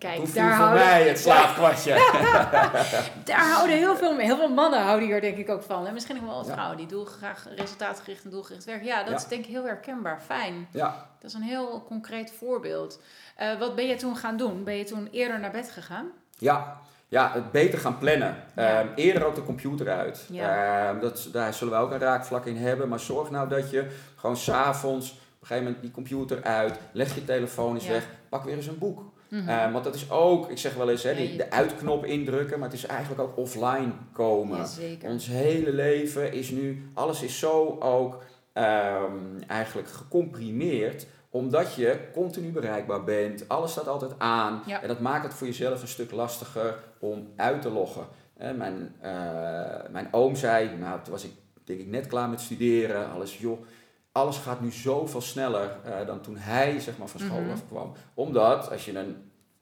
Kijk, daar voor houden, mij het slaapkwartje. [laughs] daar houden heel veel, heel veel mannen houden hier denk ik ook van. En misschien ook wel Ja. vrouwen die doel, graag resultaatgericht en doelgericht werken. Ja, dat Ja. is denk ik heel herkenbaar. Fijn. ja, Dat is een heel concreet voorbeeld. Eh, wat ben je toen gaan doen? Ben je toen eerder naar bed gegaan? Ja, ja, het beter gaan plannen. Ja. Ehm, eerder ook de computer uit. Ja. Ehm, dat, daar zullen we ook een raakvlak in hebben. Maar zorg nou dat je gewoon s'avonds op een gegeven moment die computer uit. Leg je telefoon eens Ja. weg. Pak weer eens een boek. Ehm, want dat is ook, ik zeg wel eens, hè, die, de uitknop indrukken. Maar het is eigenlijk ook offline komen. Ons hele leven is nu, alles is zo ook ehm, eigenlijk gecomprimeerd omdat je continu bereikbaar bent. Alles staat altijd aan. Ja. En dat maakt het voor jezelf een stuk lastiger om uit te loggen. Mijn, eh, mijn oom zei, nou toen was ik denk ik net klaar met studeren. Alles, joh, alles gaat nu zoveel sneller eh, dan toen hij zeg maar, van school Mhm. afkwam. Omdat als je een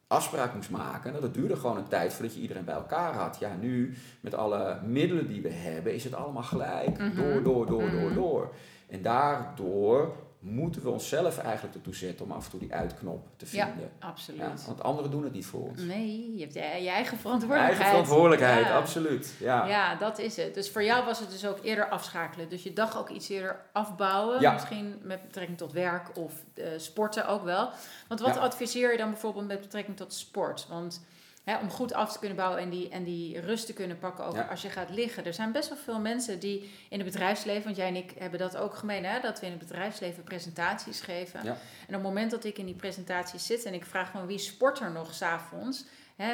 afspraak moest maken, nou, dat duurde gewoon een tijd voordat je iedereen bij elkaar had. Ja, nu met alle middelen die we hebben, is het allemaal gelijk. Mhm. Door, door, door, door, Mhm. door. En daardoor moeten we onszelf eigenlijk ertoe zetten om af en toe die uitknop te Ja, vinden. Absoluut. Ja, want anderen doen het niet voor ons. Nee, je hebt je, je eigen verantwoordelijkheid. Eigen verantwoordelijkheid, Ja. absoluut. Ja. Ja, dat is het. Dus voor jou was het dus ook eerder afschakelen. Dus je dag ook iets eerder afbouwen. Ja. Misschien met betrekking tot werk of eh, sporten ook wel. Want wat adviseer je dan bijvoorbeeld met betrekking tot sport? Want hè, om goed af te kunnen bouwen en die, en die rust te kunnen pakken, ook Ja. als je gaat liggen. Er zijn best wel veel mensen die in het bedrijfsleven, want jij en ik hebben dat ook gemeen, hè, dat we in het bedrijfsleven presentaties geven. Ja. En op het moment dat ik in die presentaties zit en ik vraag van wie sport er nog s'avonds,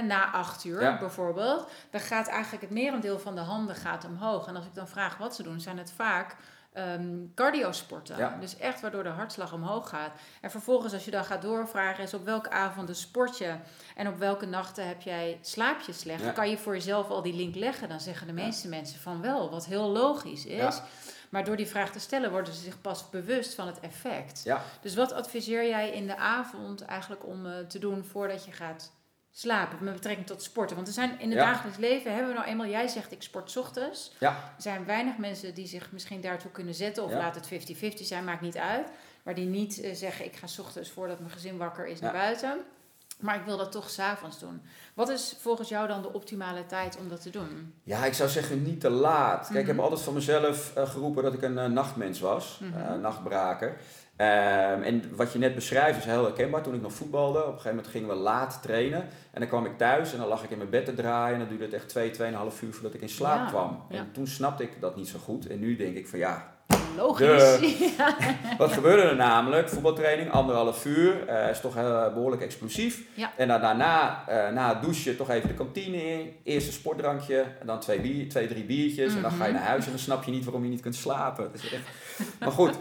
na acht uur Ja. bijvoorbeeld, dan gaat eigenlijk het merendeel van de handen gaat omhoog. En als ik dan vraag wat ze doen, zijn het vaak ehm cardiosporten. Ja. Dus echt waardoor de hartslag omhoog gaat. En vervolgens als je dan gaat doorvragen is op welke avonden sport je en op welke nachten heb jij slaap je slecht. Ja. Kan je voor jezelf al die link leggen? Dan zeggen de meeste mensen van wel, wat heel logisch is. Maar door die vraag te stellen worden ze zich pas bewust van het effect. Ja. Dus wat adviseer jij in de avond eigenlijk om eh, te doen voordat je gaat slapen met betrekking tot sporten? Want er zijn in het Ja. dagelijks leven hebben we nou eenmaal, jij zegt ik sport 's ochtends. Ja. Er zijn weinig mensen die zich misschien daartoe kunnen zetten of Ja. laat het 50-50 zijn, maakt niet uit. Waar die niet eh, zeggen, ik ga 's ochtends voordat mijn gezin wakker is naar buiten. Maar ik wil dat toch s'avonds doen. Wat is volgens jou dan de optimale tijd om dat te doen? Ja, ik zou zeggen niet te laat. Kijk, ik heb Mhm. altijd van mezelf eh, geroepen dat ik een eh, nachtmens was, eh, nachtbraker. Ehm, en wat je net beschrijft is heel herkenbaar. Toen ik nog voetbalde, op een gegeven moment gingen we laat trainen. En dan kwam ik thuis en dan lag ik in mijn bed te draaien. En dan duurde het echt 2, 2,5 uur voordat ik in slaap Ja, kwam. ja. En toen snapte ik dat niet zo goed. En nu denk ik van ja, Logisch. Ja. [laughs] wat gebeurde er namelijk? Voetbaltraining, anderhalf uur, eh, is toch eh, behoorlijk explosief. Ja. En dan daarna, eh, na het douchen, toch even de kantine in. Eerst een sportdrankje, en dan twee, bier, twee drie biertjes. En dan ga je Mhm. naar huis en dan snap je niet waarom je niet kunt slapen. Is echt... maar goed,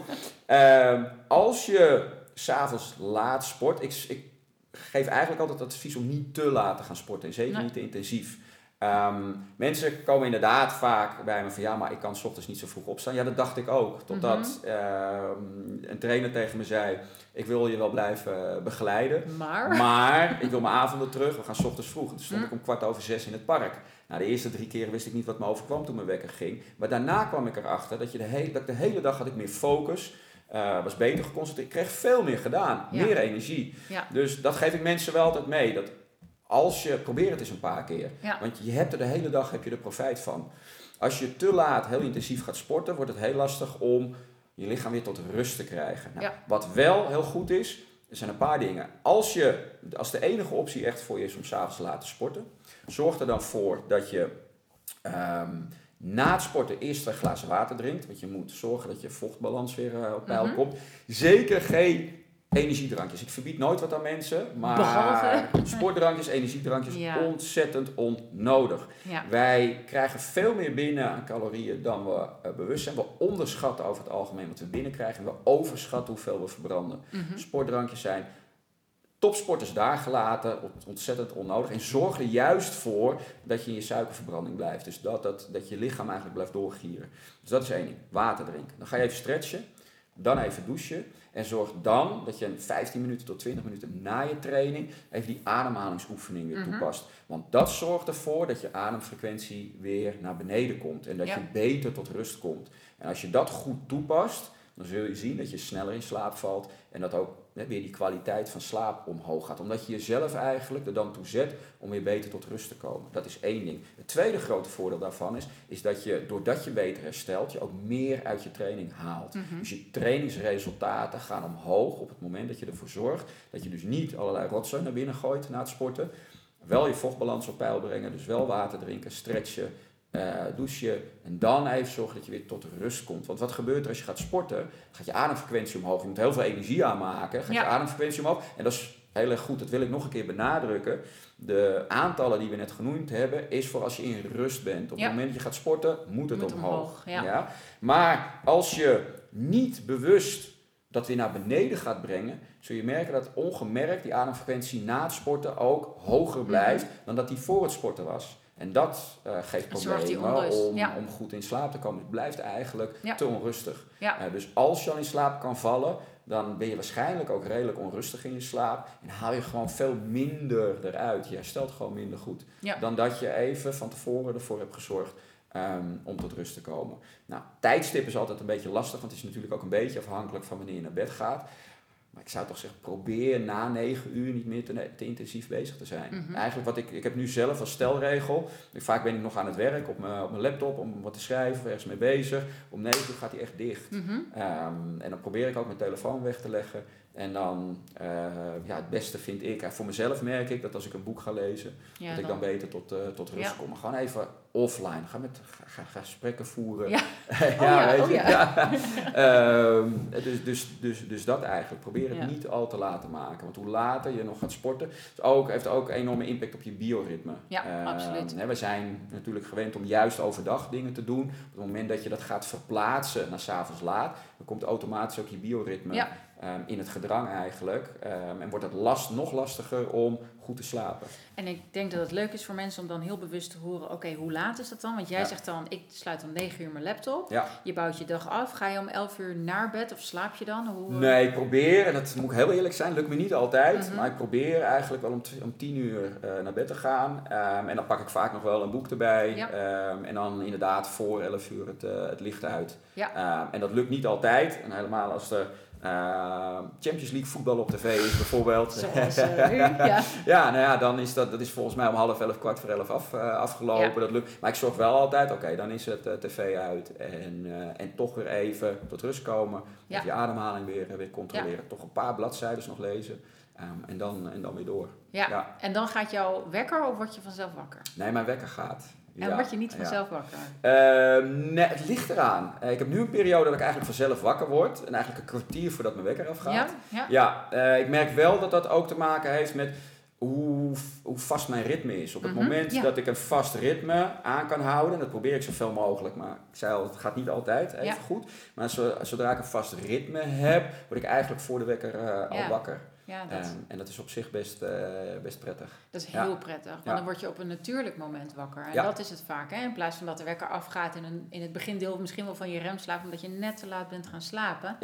ehm, als je s'avonds laat sport... Ik, ik geef eigenlijk altijd advies om niet te laat te gaan sporten. En zeker Nee. niet te intensief. Ehm, mensen komen inderdaad vaak bij me van ja, maar ik kan 's ochtends niet zo vroeg opstaan. Ja, dat dacht ik ook. Totdat Mhm. ehm, een trainer tegen me zei: Ik wil je wel blijven begeleiden. Maar, Maar ik wil mijn avonden terug. We gaan 's ochtends vroeg. En toen stond Hm. ik om kwart over zes in het park. Nou, de eerste drie keren wist ik niet wat me overkwam toen mijn wekker ging. Maar daarna kwam ik erachter dat, je de, hele, dat ik de hele dag had ik meer focus. eh, was beter geconcentreerd. Ik kreeg veel meer gedaan. Ja. Meer energie. Ja. Dus dat geef ik mensen wel altijd mee. Dat als je, probeer het eens een paar keer. Ja. Want je hebt er de hele dag heb je er profijt van. Als je te laat heel intensief gaat sporten, wordt het heel lastig om je lichaam weer tot rust te krijgen. Nou, Ja. Wat wel heel goed is, er zijn een paar dingen. Als, je, als de enige optie echt voor je is om s'avonds te laten sporten, zorg er dan voor dat je ehm, na het sporten eerst twee glazen water drinkt. Want je moet zorgen dat je vochtbalans weer eh, op peil Mhm. komt. Zeker geen energiedrankjes. Ik verbied nooit wat aan mensen, maar Behalve- [laughs] sportdrankjes, energiedrankjes, Ja. ontzettend onnodig. ja. Wij krijgen veel meer binnen aan calorieën dan we eh, bewust zijn. We onderschatten over het algemeen wat we binnenkrijgen. En we overschatten hoeveel we verbranden. Mhm. Sportdrankjes zijn topsporters daar gelaten, ont- ontzettend onnodig. En zorg er juist voor dat je in je suikerverbranding blijft. Dus dat, dat, dat je lichaam eigenlijk blijft doorgieren. Dus dat is één ding. Water drinken. Dan ga je even stretchen. Dan even douchen. En zorg dan dat je een 15 minuten tot 20 minuten na je training even die ademhalingsoefening weer Mhm. toepast. Want dat zorgt ervoor dat je ademfrequentie weer naar beneden komt. En dat Ja. je beter tot rust komt. En als je dat goed toepast, dan zul je zien dat je sneller in slaap valt. En dat ook hè, weer die kwaliteit van slaap omhoog gaat. Omdat je jezelf eigenlijk er dan toe zet om weer beter tot rust te komen. Dat is één ding. Het tweede grote voordeel daarvan is, is dat je, doordat je beter herstelt, je ook meer uit je training haalt. Mhm. Dus je trainingsresultaten gaan omhoog op het moment dat je ervoor zorgt dat je dus niet allerlei rotzooi naar binnen gooit na het sporten. Wel je vochtbalans op peil brengen, dus wel water drinken, stretchen, eh, douchen. En dan even zorgen dat je weer tot rust komt. Want wat gebeurt er als je gaat sporten? Gaat je ademfrequentie omhoog. Je moet heel veel energie aanmaken. Gaat Ja. je ademfrequentie omhoog. En dat is heel erg goed. Dat wil ik nog een keer benadrukken. De aantallen die we net genoemd hebben, is voor als je in rust bent. Op Ja. het moment dat je gaat sporten, moet het Moet omhoog. omhoog, ja. Maar als je niet bewust dat weer naar beneden gaat brengen, zul je merken dat ongemerkt die ademfrequentie na het sporten ook hoger Mhm. blijft dan dat die voor het sporten was. En dat eh, geeft problemen om, ja. om goed in slaap te komen. Het blijft eigenlijk Ja. te onrustig. Ja. Eh, dus als je al in slaap kan vallen, dan ben je waarschijnlijk ook redelijk onrustig in je slaap. En haal je gewoon veel minder eruit. Je herstelt gewoon minder goed. Dan dat je even van tevoren ervoor hebt gezorgd ehm, om tot rust te komen. Nou, tijdstip is altijd een beetje lastig, want het is natuurlijk ook een beetje afhankelijk van wanneer je naar bed gaat. Maar ik zou toch zeggen, probeer na negen uur niet meer te, te intensief bezig te zijn. Mhm. Eigenlijk wat ik, ik heb nu zelf als stelregel, vaak ben ik nog aan het werk op mijn, op mijn laptop om wat te schrijven, ergens mee bezig. Om negen uur gaat hij echt dicht. Mhm. Ehm, en dan probeer ik ook mijn telefoon weg te leggen. En dan, eh, ja, het beste vind ik, eh, voor mezelf merk ik dat als ik een boek ga lezen, Ja, dat ik dan beter tot, eh, tot rust Ja. kom. Gewoon even offline. Ga, met, ga, ga, ga gesprekken voeren. Ja. [laughs] ja, ja, weet oh je. ja. Ja. [laughs] Dus, dus, dus, dus dat eigenlijk. Probeer het niet al te laat te maken. Want hoe later je nog gaat sporten, is ook, heeft ook een enorme impact op je bioritme. Ja, Ehm, absoluut. Hè, we zijn natuurlijk gewend om juist overdag dingen te doen. Op het moment dat je dat gaat verplaatsen naar s'avonds laat, dan komt automatisch ook je bioritme Ehm, in het gedrang eigenlijk. Ehm, en wordt het last, nog lastiger om goed te slapen. En ik denk dat het leuk is voor mensen om dan heel bewust te horen, oké, hoe laat is dat dan? Want jij Ja. zegt dan, ik sluit om 9 uur mijn laptop. Ja. Je bouwt je dag af. Ga je om 11 uur naar bed of slaap je dan? Hoe, Nee, ik probeer, en dat moet ik heel eerlijk zijn, lukt me niet altijd. Mhm. Maar ik probeer eigenlijk wel om, om tien uur eh, naar bed te gaan. Ehm, en dan pak ik vaak nog wel een boek erbij. Ja. En dan inderdaad voor 11 uur het, eh, het licht uit. Ja. En dat lukt niet altijd. En helemaal als er Uh, Champions League voetbal op tv is bijvoorbeeld. [laughs] Zoals uh, nu, [laughs] ja. ja, nou ja, dan is dat, dat is volgens mij om half elf, kwart voor elf af, uh, afgelopen. Ja. Dat lukt. Maar ik zorg wel altijd, oké, okay, dan is het tv uit. En, en toch weer even tot rust komen. Ja. Of je ademhaling weer, weer controleren. Toch een paar bladzijden nog lezen. Um, en, dan, en dan weer door. Ja. ja. en dan gaat jouw wekker of word je vanzelf wakker? Nee, mijn wekker gaat. En ja, word je niet vanzelf wakker? Uh, nee, het ligt eraan. Uh, ik heb nu een periode dat ik eigenlijk vanzelf wakker word. En eigenlijk een kwartier voordat mijn wekker afgaat. Ja, ja. ja uh, ik merk wel dat dat ook te maken heeft met hoe, hoe vast mijn ritme is. Op het mm -hmm, moment dat ik een vast ritme aan kan houden, dat probeer ik zoveel mogelijk, maar ik zei al, het gaat niet altijd even ja. goed. Maar zodra ik een vast ritme heb, word ik eigenlijk voor de wekker uh, al wakker. Ja, dat... Um, en dat is op zich best, uh, best prettig. Dat is heel prettig, want dan word je op een natuurlijk moment wakker. En dat is het vaak, hè? in plaats van dat de wekker afgaat in, een, in het begindeel misschien wel van je remslaap, omdat je net te laat bent gaan slapen.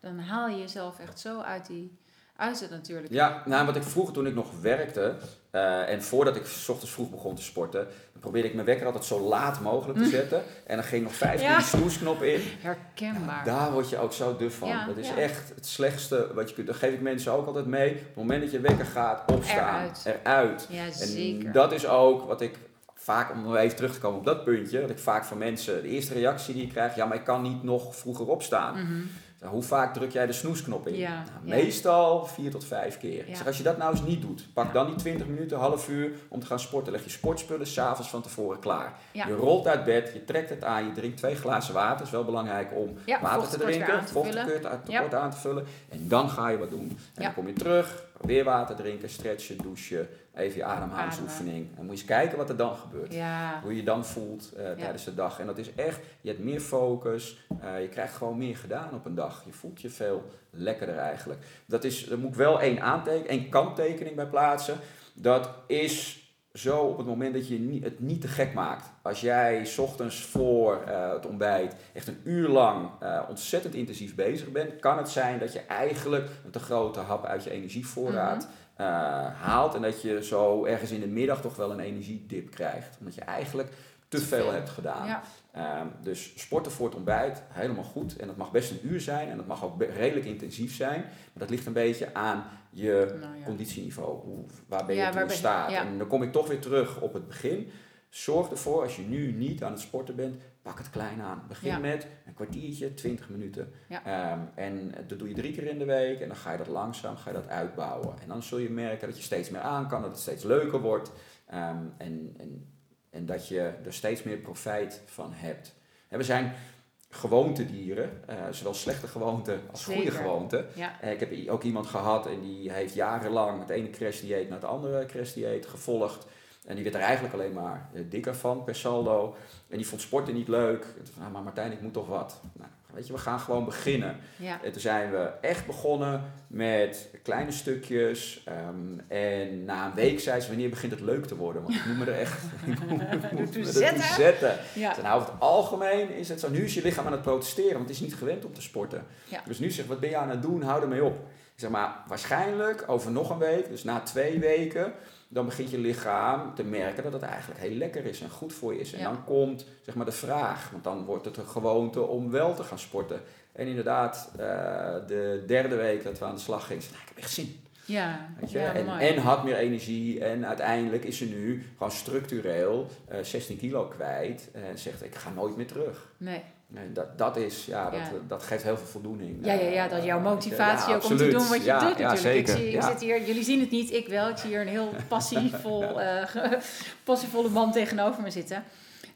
Dan haal je jezelf echt zo uit die uit het natuurlijk. Ja, nou, wat ik vroeger toen ik nog werkte uh, en voordat ik s ochtends vroeg begon te sporten, dan probeerde ik mijn wekker altijd zo laat mogelijk te Mm. zetten. En dan ging nog vijf die snoesknop in. Herkenbaar. Daar word je ook zo duf van. Ja, dat is ja. echt het slechtste wat je kunt. Dat geef ik mensen ook altijd mee. Op het moment dat je wekker gaat, opstaan. Eruit. Eruit. Ja, zeker. En dat is ook wat ik vaak, om even terug te komen op dat puntje, dat ik vaak van mensen, de eerste reactie die ik krijg, ja, maar ik kan niet nog vroeger opstaan. Mhm. Hoe vaak druk jij de snoesknop in? Ja, nou. Meestal vier tot vijf keer. Zeg, als je dat nou eens niet doet, pak dan die 20 minuten, half uur om te gaan sporten. Leg je sportspullen s'avonds van tevoren klaar. Je rolt uit bed, je trekt het aan, je drinkt twee glazen water. is wel belangrijk om water te drinken, vochttekort aan te vullen. En dan ga je wat doen. En dan kom je terug, weer water drinken, stretchen, douchen, even je ademhalingsoefening. En moet je eens kijken wat er dan gebeurt. Ja, Hoe je je dan voelt eh, tijdens de dag. En dat is echt, je hebt meer focus, eh, je krijgt gewoon meer gedaan op een dag. Je voelt je veel lekkerder eigenlijk. Dat is, daar moet ik wel één aanteken, één kanttekening bij plaatsen. Dat is zo op het moment dat je het niet te gek maakt. Als jij 's ochtends voor eh, het ontbijt echt een uur lang ontzettend intensief bezig bent, kan het zijn dat je eigenlijk een te grote hap uit je energievoorraad eh, haalt. En dat je zo ergens in de middag toch wel een energiedip krijgt. Omdat je eigenlijk te, veel hebt gedaan. ja. Ehm, dus sporten voor het ontbijt, helemaal goed. En dat mag best een uur zijn en dat mag ook redelijk intensief zijn. Maar dat ligt een beetje aan je Nou ja. conditieniveau. Hoe, waar ben je Ja, in staat? En dan kom ik toch weer terug op het begin. Zorg ervoor, als je nu niet aan het sporten bent, pak het klein aan. Begin Ja. met een kwartiertje, 20 minuten. Ja. Ehm, en dat doe je drie keer in de week en dan ga je dat langzaam ga je dat uitbouwen. En dan zul je merken dat je steeds meer aan kan, dat het steeds leuker wordt. Ehm, en, en, en dat je er steeds meer profijt van hebt. En we zijn gewoontedieren, eh, zowel slechte gewoonten als goede gewoonten. Ja. Eh, ik heb ook iemand gehad en die heeft jarenlang het ene crashdieet naar het andere crashdieet gevolgd. En die werd er eigenlijk alleen maar eh, dikker van per saldo. En die vond sporten niet leuk. En toen, nou, maar Martijn, ik moet toch wat. Nou, weet je, we gaan gewoon beginnen. Ja. En toen zijn we echt begonnen met kleine stukjes. ehm, en na een week zei ze, wanneer begint het leuk te worden? Want ik moet me er echt [laughs] ik moet zetten. zetten. Ja. Nou, over het algemeen is het zo. Nu is je lichaam aan het protesteren, want het is niet gewend om te sporten. Ja. Dus nu zegt, wat ben je aan het doen? Hou ermee op. Ik zeg maar, waarschijnlijk over nog een week, dus na twee weken, dan begint je lichaam te merken dat het eigenlijk heel lekker is en goed voor je is. En Ja. dan komt zeg maar de vraag, want dan wordt het een gewoonte om wel te gaan sporten. En inderdaad, eh, de derde week dat we aan de slag gingen, zei, nou, ik heb echt zin. Ja, en, en had meer energie. En uiteindelijk is ze nu gewoon structureel eh 16 kilo kwijt. En zegt, ik ga nooit meer terug. Nee. Nee, dat, dat, is, ja, dat, Ja. dat geeft heel veel voldoeding. Ja, ja, ja, dat is jouw Eh, motivatie ja, ook om te doen wat je Ja, doet natuurlijk. zeker. Ik, zie, ik zit hier, jullie zien het niet, ik wel. Ik zie hier een heel [laughs] passievol, eh, ge- passievolle man tegenover me zitten.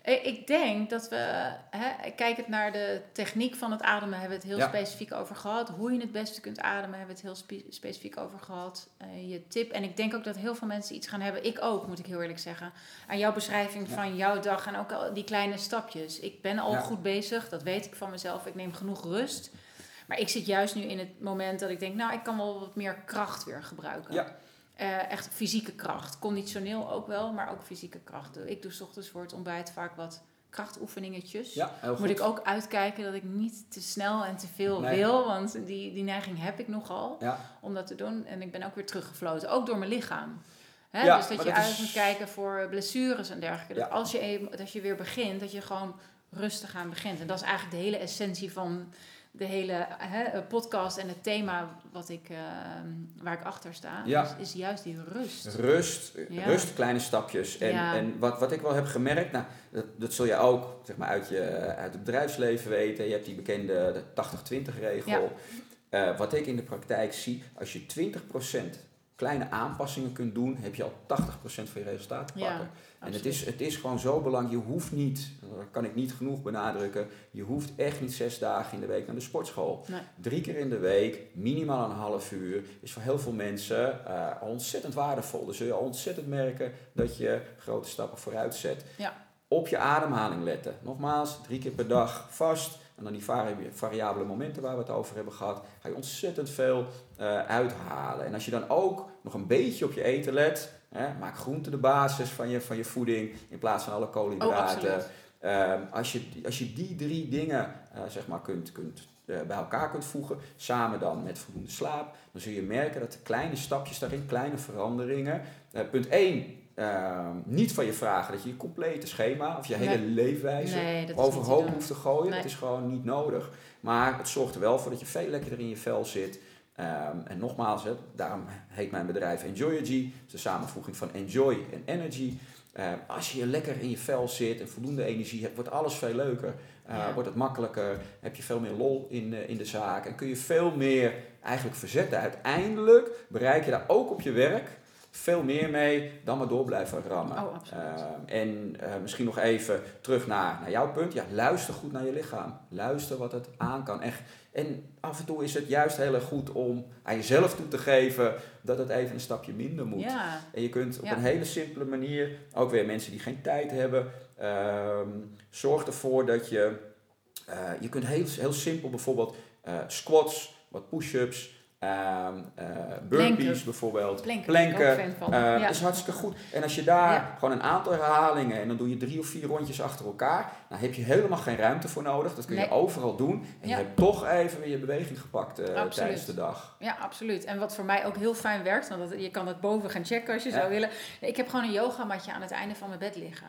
Eh, Ik denk dat we, hè, kijkend naar de techniek van het ademen, hebben we het heel Ja. specifiek over gehad. Hoe je het beste kunt ademen, hebben we het heel spe- specifiek over gehad. Eh, je tip. En ik denk ook dat heel veel mensen iets gaan hebben. Ik ook, moet ik heel eerlijk zeggen. Aan jouw beschrijving Ja. van jouw dag en ook al die kleine stapjes. Ik ben al Ja. goed bezig, dat weet ik van mezelf. Ik neem genoeg rust. Maar ik zit juist nu in het moment dat ik denk, nou, ik kan wel wat meer kracht weer gebruiken. Ja. Eh, echt fysieke kracht. Conditioneel ook wel, maar ook fysieke kracht. Ik doe 's ochtends voor het ontbijt vaak wat krachtoefeningetjes. Ja, Moet goed. ik ook uitkijken dat ik niet te snel en te veel Nee. wil. Want die, die neiging heb ik nogal Ja. om dat te doen. En ik ben ook weer teruggefloten, ook door mijn lichaam. Hè? Ja, dus dat je uit is- moet kijken voor blessures en dergelijke. Dat als je, even, dat je weer begint, dat je gewoon rustig aan begint. En dat is eigenlijk de hele essentie van de hele hè, eh, podcast en het thema wat ik, eh, waar ik achter sta, Ja. is, is juist die rust. Rust, Ja. rust, kleine stapjes. En, Ja. en wat, wat ik wel heb gemerkt, nou, dat, dat zul je ook zeg maar, uit, je, uit het bedrijfsleven weten. Je hebt die bekende de 80-20 regel. Eh, wat ik in de praktijk zie, als je 20% kleine aanpassingen kunt doen, heb je al 80% van je resultaat te Ja, pakken. En het is, het is gewoon zo belangrijk, je hoeft niet, dat kan ik niet genoeg benadrukken, je hoeft echt niet zes dagen in de week naar de sportschool. Nee. Drie keer in de week, minimaal een half uur, is voor heel veel mensen eh, ontzettend waardevol. Dus zul je ontzettend merken dat je grote stappen vooruit zet. Ja. Op je ademhaling letten. Nogmaals, drie keer per dag vast. En dan die vari- variabele momenten waar we het over hebben gehad, ga je ontzettend veel eh, uithalen. En als je dan ook nog een beetje op je eten let, hè, maak groente de basis van je, van je voeding in plaats van alle Oh, koolhydraten. absoluut. Ehm, als, je, als je die drie dingen eh, zeg maar kunt, kunt, eh, bij elkaar kunt voegen, samen dan met voldoende slaap, dan zul je merken dat de kleine stapjes daarin, kleine veranderingen. punt 1, niet van je vragen dat je je complete schema of je hele leefwijze Nee, overhoop hoeft te gooien. Nee. Dat is gewoon niet nodig. Maar het zorgt er wel voor dat je veel lekkerder in je vel zit. Ehm, en nogmaals, hè, daarom heet mijn bedrijf Enjoyergy. Het is de samenvoeging van enjoy en energy. Ehm, als je lekker in je vel zit en voldoende energie hebt, wordt alles veel leuker. Eh, Ja. Wordt het makkelijker, heb je veel meer lol in, eh, in de zaak. En kun je veel meer eigenlijk verzetten. Uiteindelijk bereik je daar ook op je werk veel meer mee dan maar door blijven rammen. Oh. Ehm, en eh, misschien nog even terug naar, naar jouw punt. Ja, luister goed naar je lichaam. Luister wat het aan kan. En, en af en toe is het juist heel erg goed om aan jezelf toe te geven dat het even een stapje minder moet. Ja, En je kunt op Ja. een hele simpele manier, ook weer mensen die geen tijd hebben, ehm, zorg ervoor dat je, eh, je kunt heel, heel simpel bijvoorbeeld eh, squats, wat push-ups, burpees Planken. bijvoorbeeld. planken. Planken, van. eh, is hartstikke goed. En als je daar Ja. gewoon een aantal herhalingen en dan doe je drie of vier rondjes achter elkaar, dan heb je helemaal geen ruimte voor nodig. Dat kun je Nee. overal doen. En je hebt toch even weer je beweging gepakt eh, tijdens de dag. Ja, absoluut. En wat voor mij ook heel fijn werkt, want dat, je kan het boven gaan checken als je zou willen. Ik heb gewoon een yogamatje aan het einde van mijn bed liggen.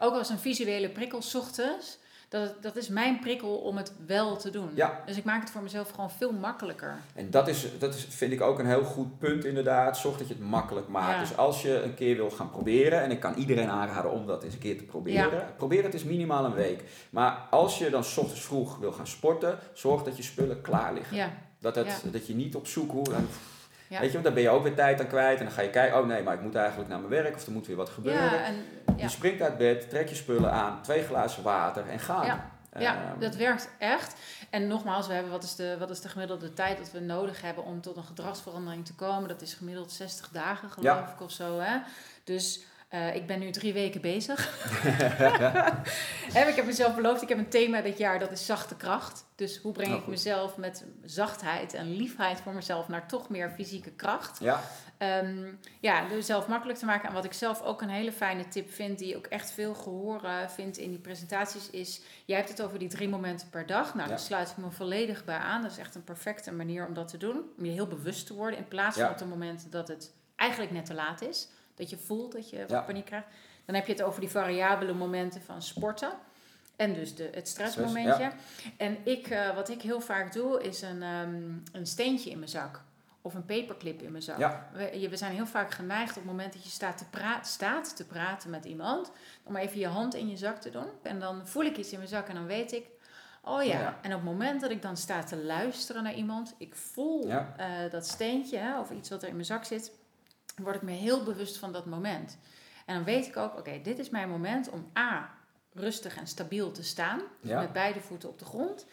Ook als een visuele prikkel 's ochtends. Dat, dat is mijn prikkel om het wel te doen. Ja. Dus ik maak het voor mezelf gewoon veel makkelijker. En dat, is, dat is, vind ik ook een heel goed punt inderdaad. Zorg dat je het makkelijk maakt. Ja. Dus als je een keer wil gaan proberen, en ik kan iedereen aanraden om dat eens een keer te proberen. Probeer het eens minimaal een week. Maar als je dan 's ochtends vroeg wil gaan sporten, zorg dat je spullen klaar liggen. Dat, het, dat je niet op zoek hoeft. Ja. Weet je, want dan ben je ook weer tijd aan kwijt. En dan ga je kijken, oh nee, maar ik moet eigenlijk naar mijn werk. Of er moet weer wat gebeuren. ja, en, ja. Je springt uit bed, trek je spullen aan, twee glazen water en gaan. Ja. Ja, Ehm, dat werkt echt. En nogmaals, we hebben, wat, is de, wat is de gemiddelde tijd dat we nodig hebben om tot een gedragsverandering te komen? Dat is gemiddeld 60 dagen, geloof Ja. ik, of zo. Hè? Dus eh, ik ben nu drie weken bezig. [laughs] [laughs] Ik heb mezelf beloofd, ik heb een thema dit jaar, dat is zachte kracht. Dus hoe breng Oh, ik mezelf met zachtheid en liefheid voor mezelf naar toch meer fysieke kracht? Ja, Ehm, ja, door zelf makkelijk te maken. En wat ik zelf ook een hele fijne tip vind, die ook echt veel gehoor eh, vindt in die presentaties, is: jij hebt het over die drie momenten per dag. Nou, Ja. daar sluit ik me volledig bij aan. Dat is echt een perfecte manier om dat te doen. Om je heel bewust te worden, in plaats van Ja. op het moment dat het eigenlijk net te laat is. Dat je voelt dat je Ja. paniek krijgt. Dan heb je het over die variabele momenten van sporten. En dus de, het stressmomentje. En ik, eh, wat ik heel vaak doe, is een, ehm, een steentje in mijn zak. Of een paperclip in mijn zak. Ja. We, zijn heel vaak geneigd op het moment dat je staat te, pra- staat te praten met iemand. Om even je hand in je zak te doen. En dan voel ik iets in mijn zak en dan weet ik... Oh ja. Ja. En op het moment dat ik dan sta te luisteren naar iemand... Ik voel eh, dat steentje hè, of iets wat er in mijn zak zit... word ik me heel bewust van dat moment. En dan weet ik ook, oké, dit is mijn moment om A, rustig en stabiel te staan. Ja. Met beide voeten op de grond.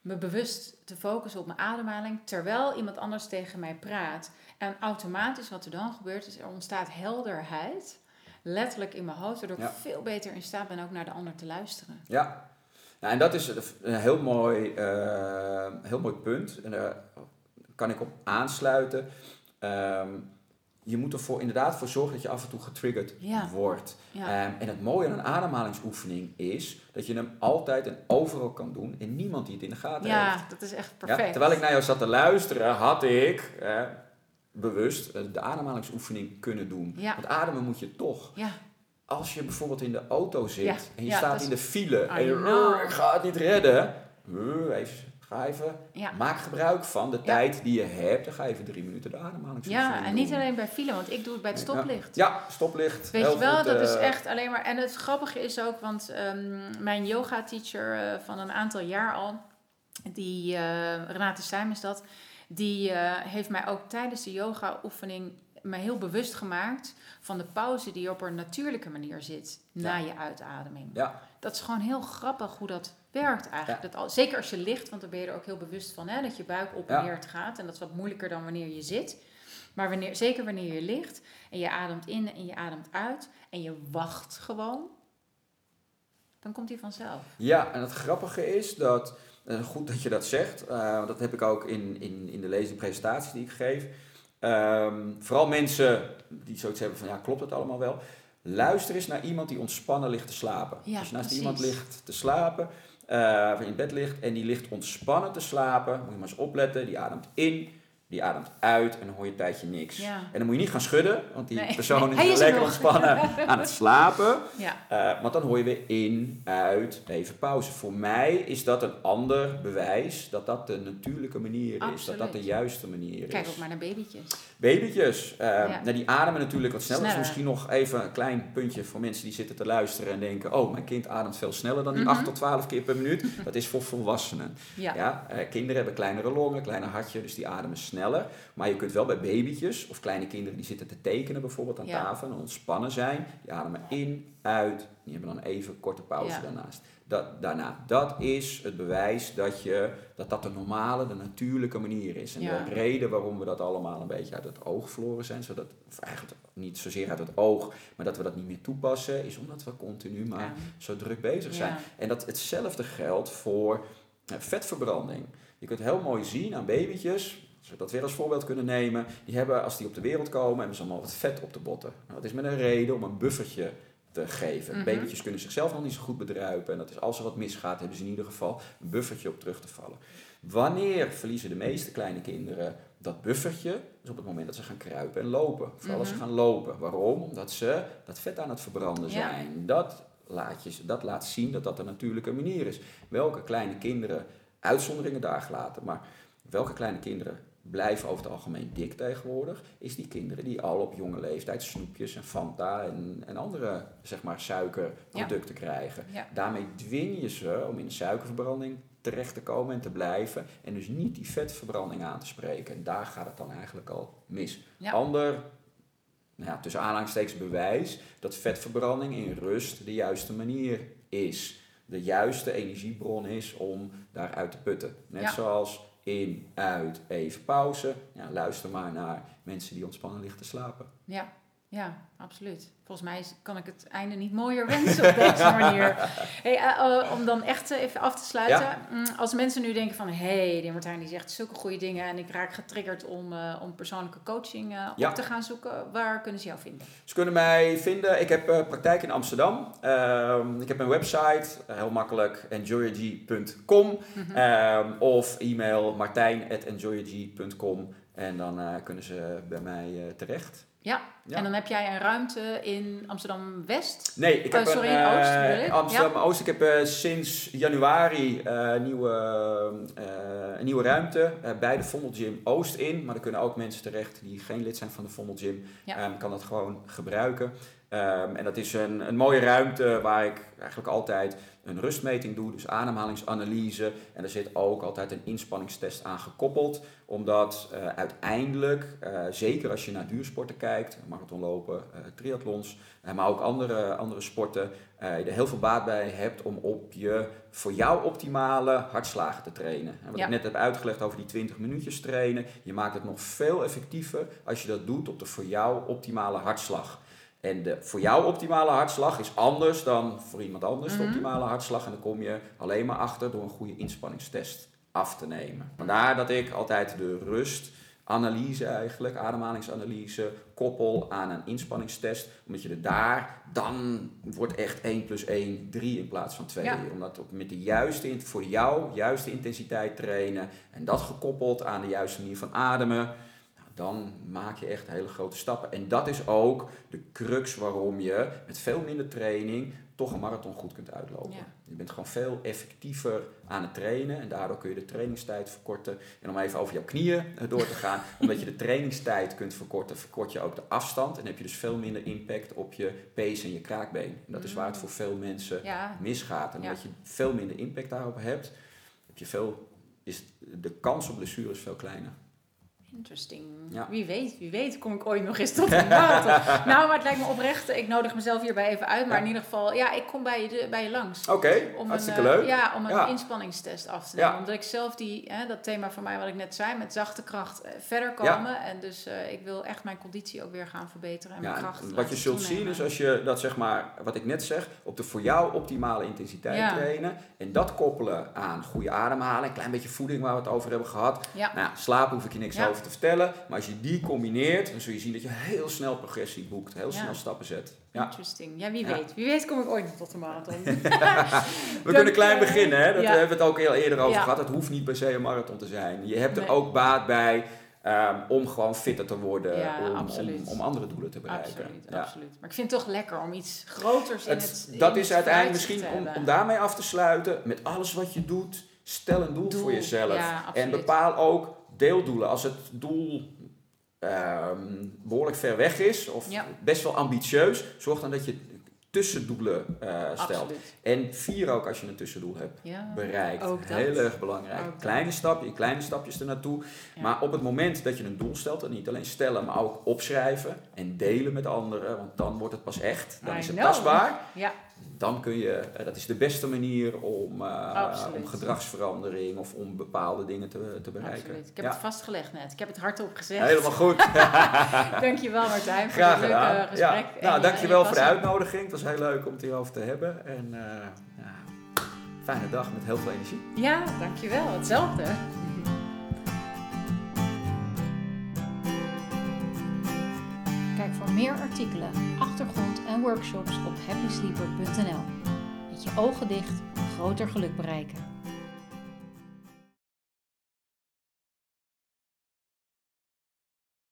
Me bewust te focussen op mijn ademhaling. Terwijl iemand anders tegen mij praat. En automatisch wat er dan gebeurt is, er ontstaat helderheid. Letterlijk in mijn hoofd. Waardoor Ja. ik veel beter in staat ben ook naar de ander te luisteren. Ja, nou, en dat is een heel mooi, eh, heel mooi punt. En daar kan ik op aansluiten. Ehm, je moet ervoor inderdaad voor zorgen dat je af en toe getriggerd Ja. wordt. Ja, Ehm, en het mooie aan een ademhalingsoefening is dat je hem altijd en overal kan doen en niemand die het in de gaten heeft. ja dat is echt Ja, perfect. terwijl ik naar jou zat te luisteren, had ik eh, bewust eh, de ademhalingsoefening kunnen doen. Want ademen moet je toch. Ja, Als je bijvoorbeeld in de auto zit en je staat in de file en je know. "Rrr, ik ga het niet redden. Even Ga even, Ja. maak gebruik van de Ja. tijd die je hebt. Dan ga je even drie minuten de Ja, en niet doen. alleen bij file, want ik doe het bij het stoplicht. Ja, stoplicht. Weet je wel, goed, dat is eh, echt alleen maar. En het grappige is ook, want ehm, mijn yoga-teacher eh, van een aantal jaar al, die eh, Renate Stijm is dat, die heeft mij ook tijdens de yoga-oefening me heel bewust gemaakt van de pauze die op een natuurlijke manier zit na je uitademing. Ja. Dat is gewoon heel grappig hoe dat werkt eigenlijk. Dat al, zeker als je ligt, want dan ben je er ook heel bewust van hè, dat je buik op en neer gaat. En dat is wat moeilijker dan wanneer je zit. Maar wanneer, zeker wanneer je ligt en je ademt in en je ademt uit en je wacht gewoon, dan komt hij vanzelf. Ja, en het grappige is dat, eh, goed dat je dat zegt, eh, dat heb ik ook in, in, in de lezing presentaties die ik geef. Ehm, vooral mensen die zoiets hebben van, ja, klopt het allemaal wel? Luister eens naar iemand die ontspannen ligt te slapen. Ja, Als je naast precies. iemand ligt te slapen, eh, of in bed ligt en die ligt ontspannen te slapen, moet je maar eens opletten, die ademt in, die ademt uit en dan hoor je een tijdje niks. Ja. En dan moet je niet gaan schudden, want die Nee. persoon is, [laughs] is er lekker ontspannen [laughs] aan het slapen. Ja, Eh, want dan hoor je weer in, uit, even pauze. Voor mij is dat een ander bewijs dat dat de natuurlijke manier is. Dat dat de juiste manier kijk is. ook maar naar babytjes. Babytjes, eh, Ja. nou, die ademen natuurlijk wat sneller. Sneller. Dus misschien nog even een klein puntje voor mensen die zitten te luisteren en denken... oh, mijn kind ademt veel sneller dan die Mhm. 8 tot 12 keer per minuut. Dat is voor volwassenen. Ja, Ja, eh, kinderen hebben kleinere longen, kleiner hartje, dus die ademen sneller. Maar je kunt wel bij babytjes of kleine kinderen die zitten te tekenen bijvoorbeeld aan Ja. tafel en ontspannen zijn, die ademen in, uit, die hebben dan even een korte pauze Ja. daarnaast. Dat, daarna. Dat is het bewijs dat, je, dat dat de normale, de natuurlijke manier is. En Ja. de reden waarom we dat allemaal een beetje uit het oog verloren zijn, zodat, of eigenlijk niet zozeer uit het oog, maar dat we dat niet meer toepassen, is omdat we continu maar Ja. zo druk bezig zijn. Ja. En dat hetzelfde geldt voor eh, vetverbranding. Je kunt heel mooi zien aan babytjes, als we dat weer als voorbeeld kunnen nemen, die hebben als die op de wereld komen, hebben ze allemaal wat vet op de botten. Nou, dat is met een reden om een buffertje te geven. Mhm. Babytjes kunnen zichzelf nog niet zo goed bedruipen en dat is als er wat misgaat, hebben ze in ieder geval een buffertje op terug te vallen. Wanneer verliezen de meeste kleine kinderen dat buffertje? is op het moment dat ze gaan kruipen en lopen. Vooral als ze Mhm. gaan lopen. Waarom? Omdat ze dat vet aan het verbranden Ja. zijn. Dat laat, je, dat laat zien dat dat een natuurlijke manier is. Welke kleine kinderen, uitzonderingen daar gelaten, maar welke kleine kinderen blijven over het algemeen dik tegenwoordig, is die kinderen die al op jonge leeftijd snoepjes en Fanta en, en andere zeg maar, suikerproducten krijgen. Ja. Daarmee dwing je ze om in de suikerverbranding terecht te komen en te blijven en dus niet die vetverbranding aan te spreken. En daar gaat het dan eigenlijk al mis. Ja. Ander, nou ja, tussen aanhalingstekens bewijs dat vetverbranding in rust de juiste manier is. De juiste energiebron is om daaruit te putten. Net Ja. zoals in, uit, even pauze. Ja, luister maar naar mensen die ontspannen liggen te slapen. Ja, ja, absoluut. Volgens mij kan ik het einde niet mooier [laughs] wensen op deze manier. Hey, eh, eh, om dan echt eh, even af te sluiten. Ja. Mm, Als mensen nu denken van... hé, hey, die Martijn die zegt zulke goede dingen... en ik raak getriggerd om, eh, om persoonlijke coaching Ja. op te gaan zoeken. Waar kunnen ze jou vinden? Ze kunnen mij vinden. Ik heb praktijk in Amsterdam. Ehm, ik heb een website, heel makkelijk, enjoyerg.com. Mhm. Ehm, of e-mail martijn.enjoyerg.com. En dan kunnen ze bij mij terecht. Ja. Ja. en dan heb jij een ruimte in Amsterdam-West. Nee, ik Oh, heb sorry, een, in Oost eh, bedoel ik? Amsterdam-Oost. Ik heb eh, sinds januari eh, een nieuwe, een nieuwe ruimte bij de Vondel Gym Oost in. Maar er kunnen ook mensen terecht die geen lid zijn van de Vondel Gym. Ja. Ehm, kan dat gewoon gebruiken. Ehm, en dat is een, een mooie ruimte waar ik eigenlijk altijd een rustmeting doe, dus ademhalingsanalyse. En er zit ook altijd een inspanningstest aan gekoppeld, omdat uiteindelijk, zeker als je naar duursporten kijkt, marathonlopen, eh triathlons, eh, maar ook andere, andere sporten, eh, je er heel veel baat bij hebt om op je voor jou optimale hartslagen te trainen. En wat Ja. ik net heb uitgelegd over die 20 minuutjes trainen, je maakt het nog veel effectiever als je dat doet op de voor jou optimale hartslag. En de voor jou optimale hartslag is anders dan voor iemand anders de Mhm. optimale hartslag. En dan kom je alleen maar achter door een goede inspanningstest af te nemen. Vandaar dat ik altijd de rustanalyse eigenlijk, ademhalingsanalyse, koppel aan een inspanningstest. Omdat je er daar, dan wordt echt 1 plus 1 3 in plaats van 2. Ja. Omdat op, met de juiste, voor jou, juiste intensiteit trainen. En dat gekoppeld aan de juiste manier van ademen. Nou, dan maak je echt hele grote stappen. En dat is ook de crux waarom je met veel minder training toch een marathon goed kunt uitlopen. Ja. Je bent gewoon veel effectiever aan het trainen en daardoor kun je de trainingstijd verkorten. En om even over jouw knieën eh, door te gaan, [laughs] omdat je de trainingstijd kunt verkorten, verkort je ook de afstand en heb je dus veel minder impact op je pees en je kraakbeen. En dat is waar het voor veel mensen Ja, misgaat. En omdat je veel minder impact daarop hebt, heb je veel, is de kans op blessures veel kleiner. Interesting. Ja. Wie weet, wie weet kom ik ooit nog eens tot een marathon. [laughs] nou, maar het lijkt me oprecht. Ik nodig mezelf hierbij even uit. Maar Ja. in ieder geval, ja, ik kom bij je, bij je langs. Oké, Om hartstikke een, eh, leuk. Ja, om een Ja. inspanningstest af te nemen. Omdat ik zelf die, hè, dat thema van mij wat ik net zei, met zachte kracht eh, verder komen. En dus eh, ik wil echt mijn conditie ook weer gaan verbeteren. En mijn Ja, kracht wat laten je zult toenemen. zien is als je dat zeg maar, wat ik net zeg, op de voor jou optimale intensiteit trainen en dat koppelen aan goede ademhaling, een klein beetje voeding waar we het over hebben gehad. Ja, Nou, ja, slapen hoef ik je niks over te vertellen, maar als je die combineert, dan zul je zien dat je heel snel progressie boekt, heel Ja. snel stappen zet. Ja. interesting. Ja, wie weet. Wie weet kom ik ooit nog tot de marathon. [laughs] [laughs] We kunnen klein beginnen, hè? dat ja. hebben we het ook heel eerder over gehad. Het hoeft niet per se een marathon te zijn. Je hebt er Nee. ook baat bij ehm, om gewoon fitter te worden, Ja, om, om, andere doelen te bereiken. absoluut, Ja. absoluut. Maar ik vind het toch lekker om iets groters in Het- het dat is uiteindelijk misschien te om, om daarmee af te sluiten, met alles wat je doet, stel een doel, Doel, voor jezelf. ja, en bepaal ook deeldoelen. Als het doel ehm, behoorlijk ver weg is, of Ja. best wel ambitieus, zorg dan dat je tussendoelen eh, stelt. Absoluut. En vier ook als je een tussendoel hebt Ja. bereikt. Heel erg belangrijk. Ook kleine stapje, kleine stapjes ernaartoe. Ja. Maar op het moment dat je een doel stelt, en niet alleen stellen, maar ook opschrijven en delen met anderen, want dan wordt het pas echt. Dan I is het know. tastbaar. Ja, Dan kun je, eh, dat is de beste manier om, eh, om gedragsverandering of om bepaalde dingen te, te bereiken. absoluut. Ik heb Ja. het vastgelegd net. Ik heb het hardop gezegd. Helemaal goed. [laughs] Dankjewel Martijn voor dit leuke gesprek. Ja. en Nou, je- dankjewel voor de uitnodiging. Het was heel leuk om het hierover te hebben. En eh, ja, fijne dag met heel veel energie. Ja, dankjewel. Hetzelfde. Meer artikelen, achtergrond en workshops op happysleeper.nl. Met je ogen dicht groter geluk bereiken.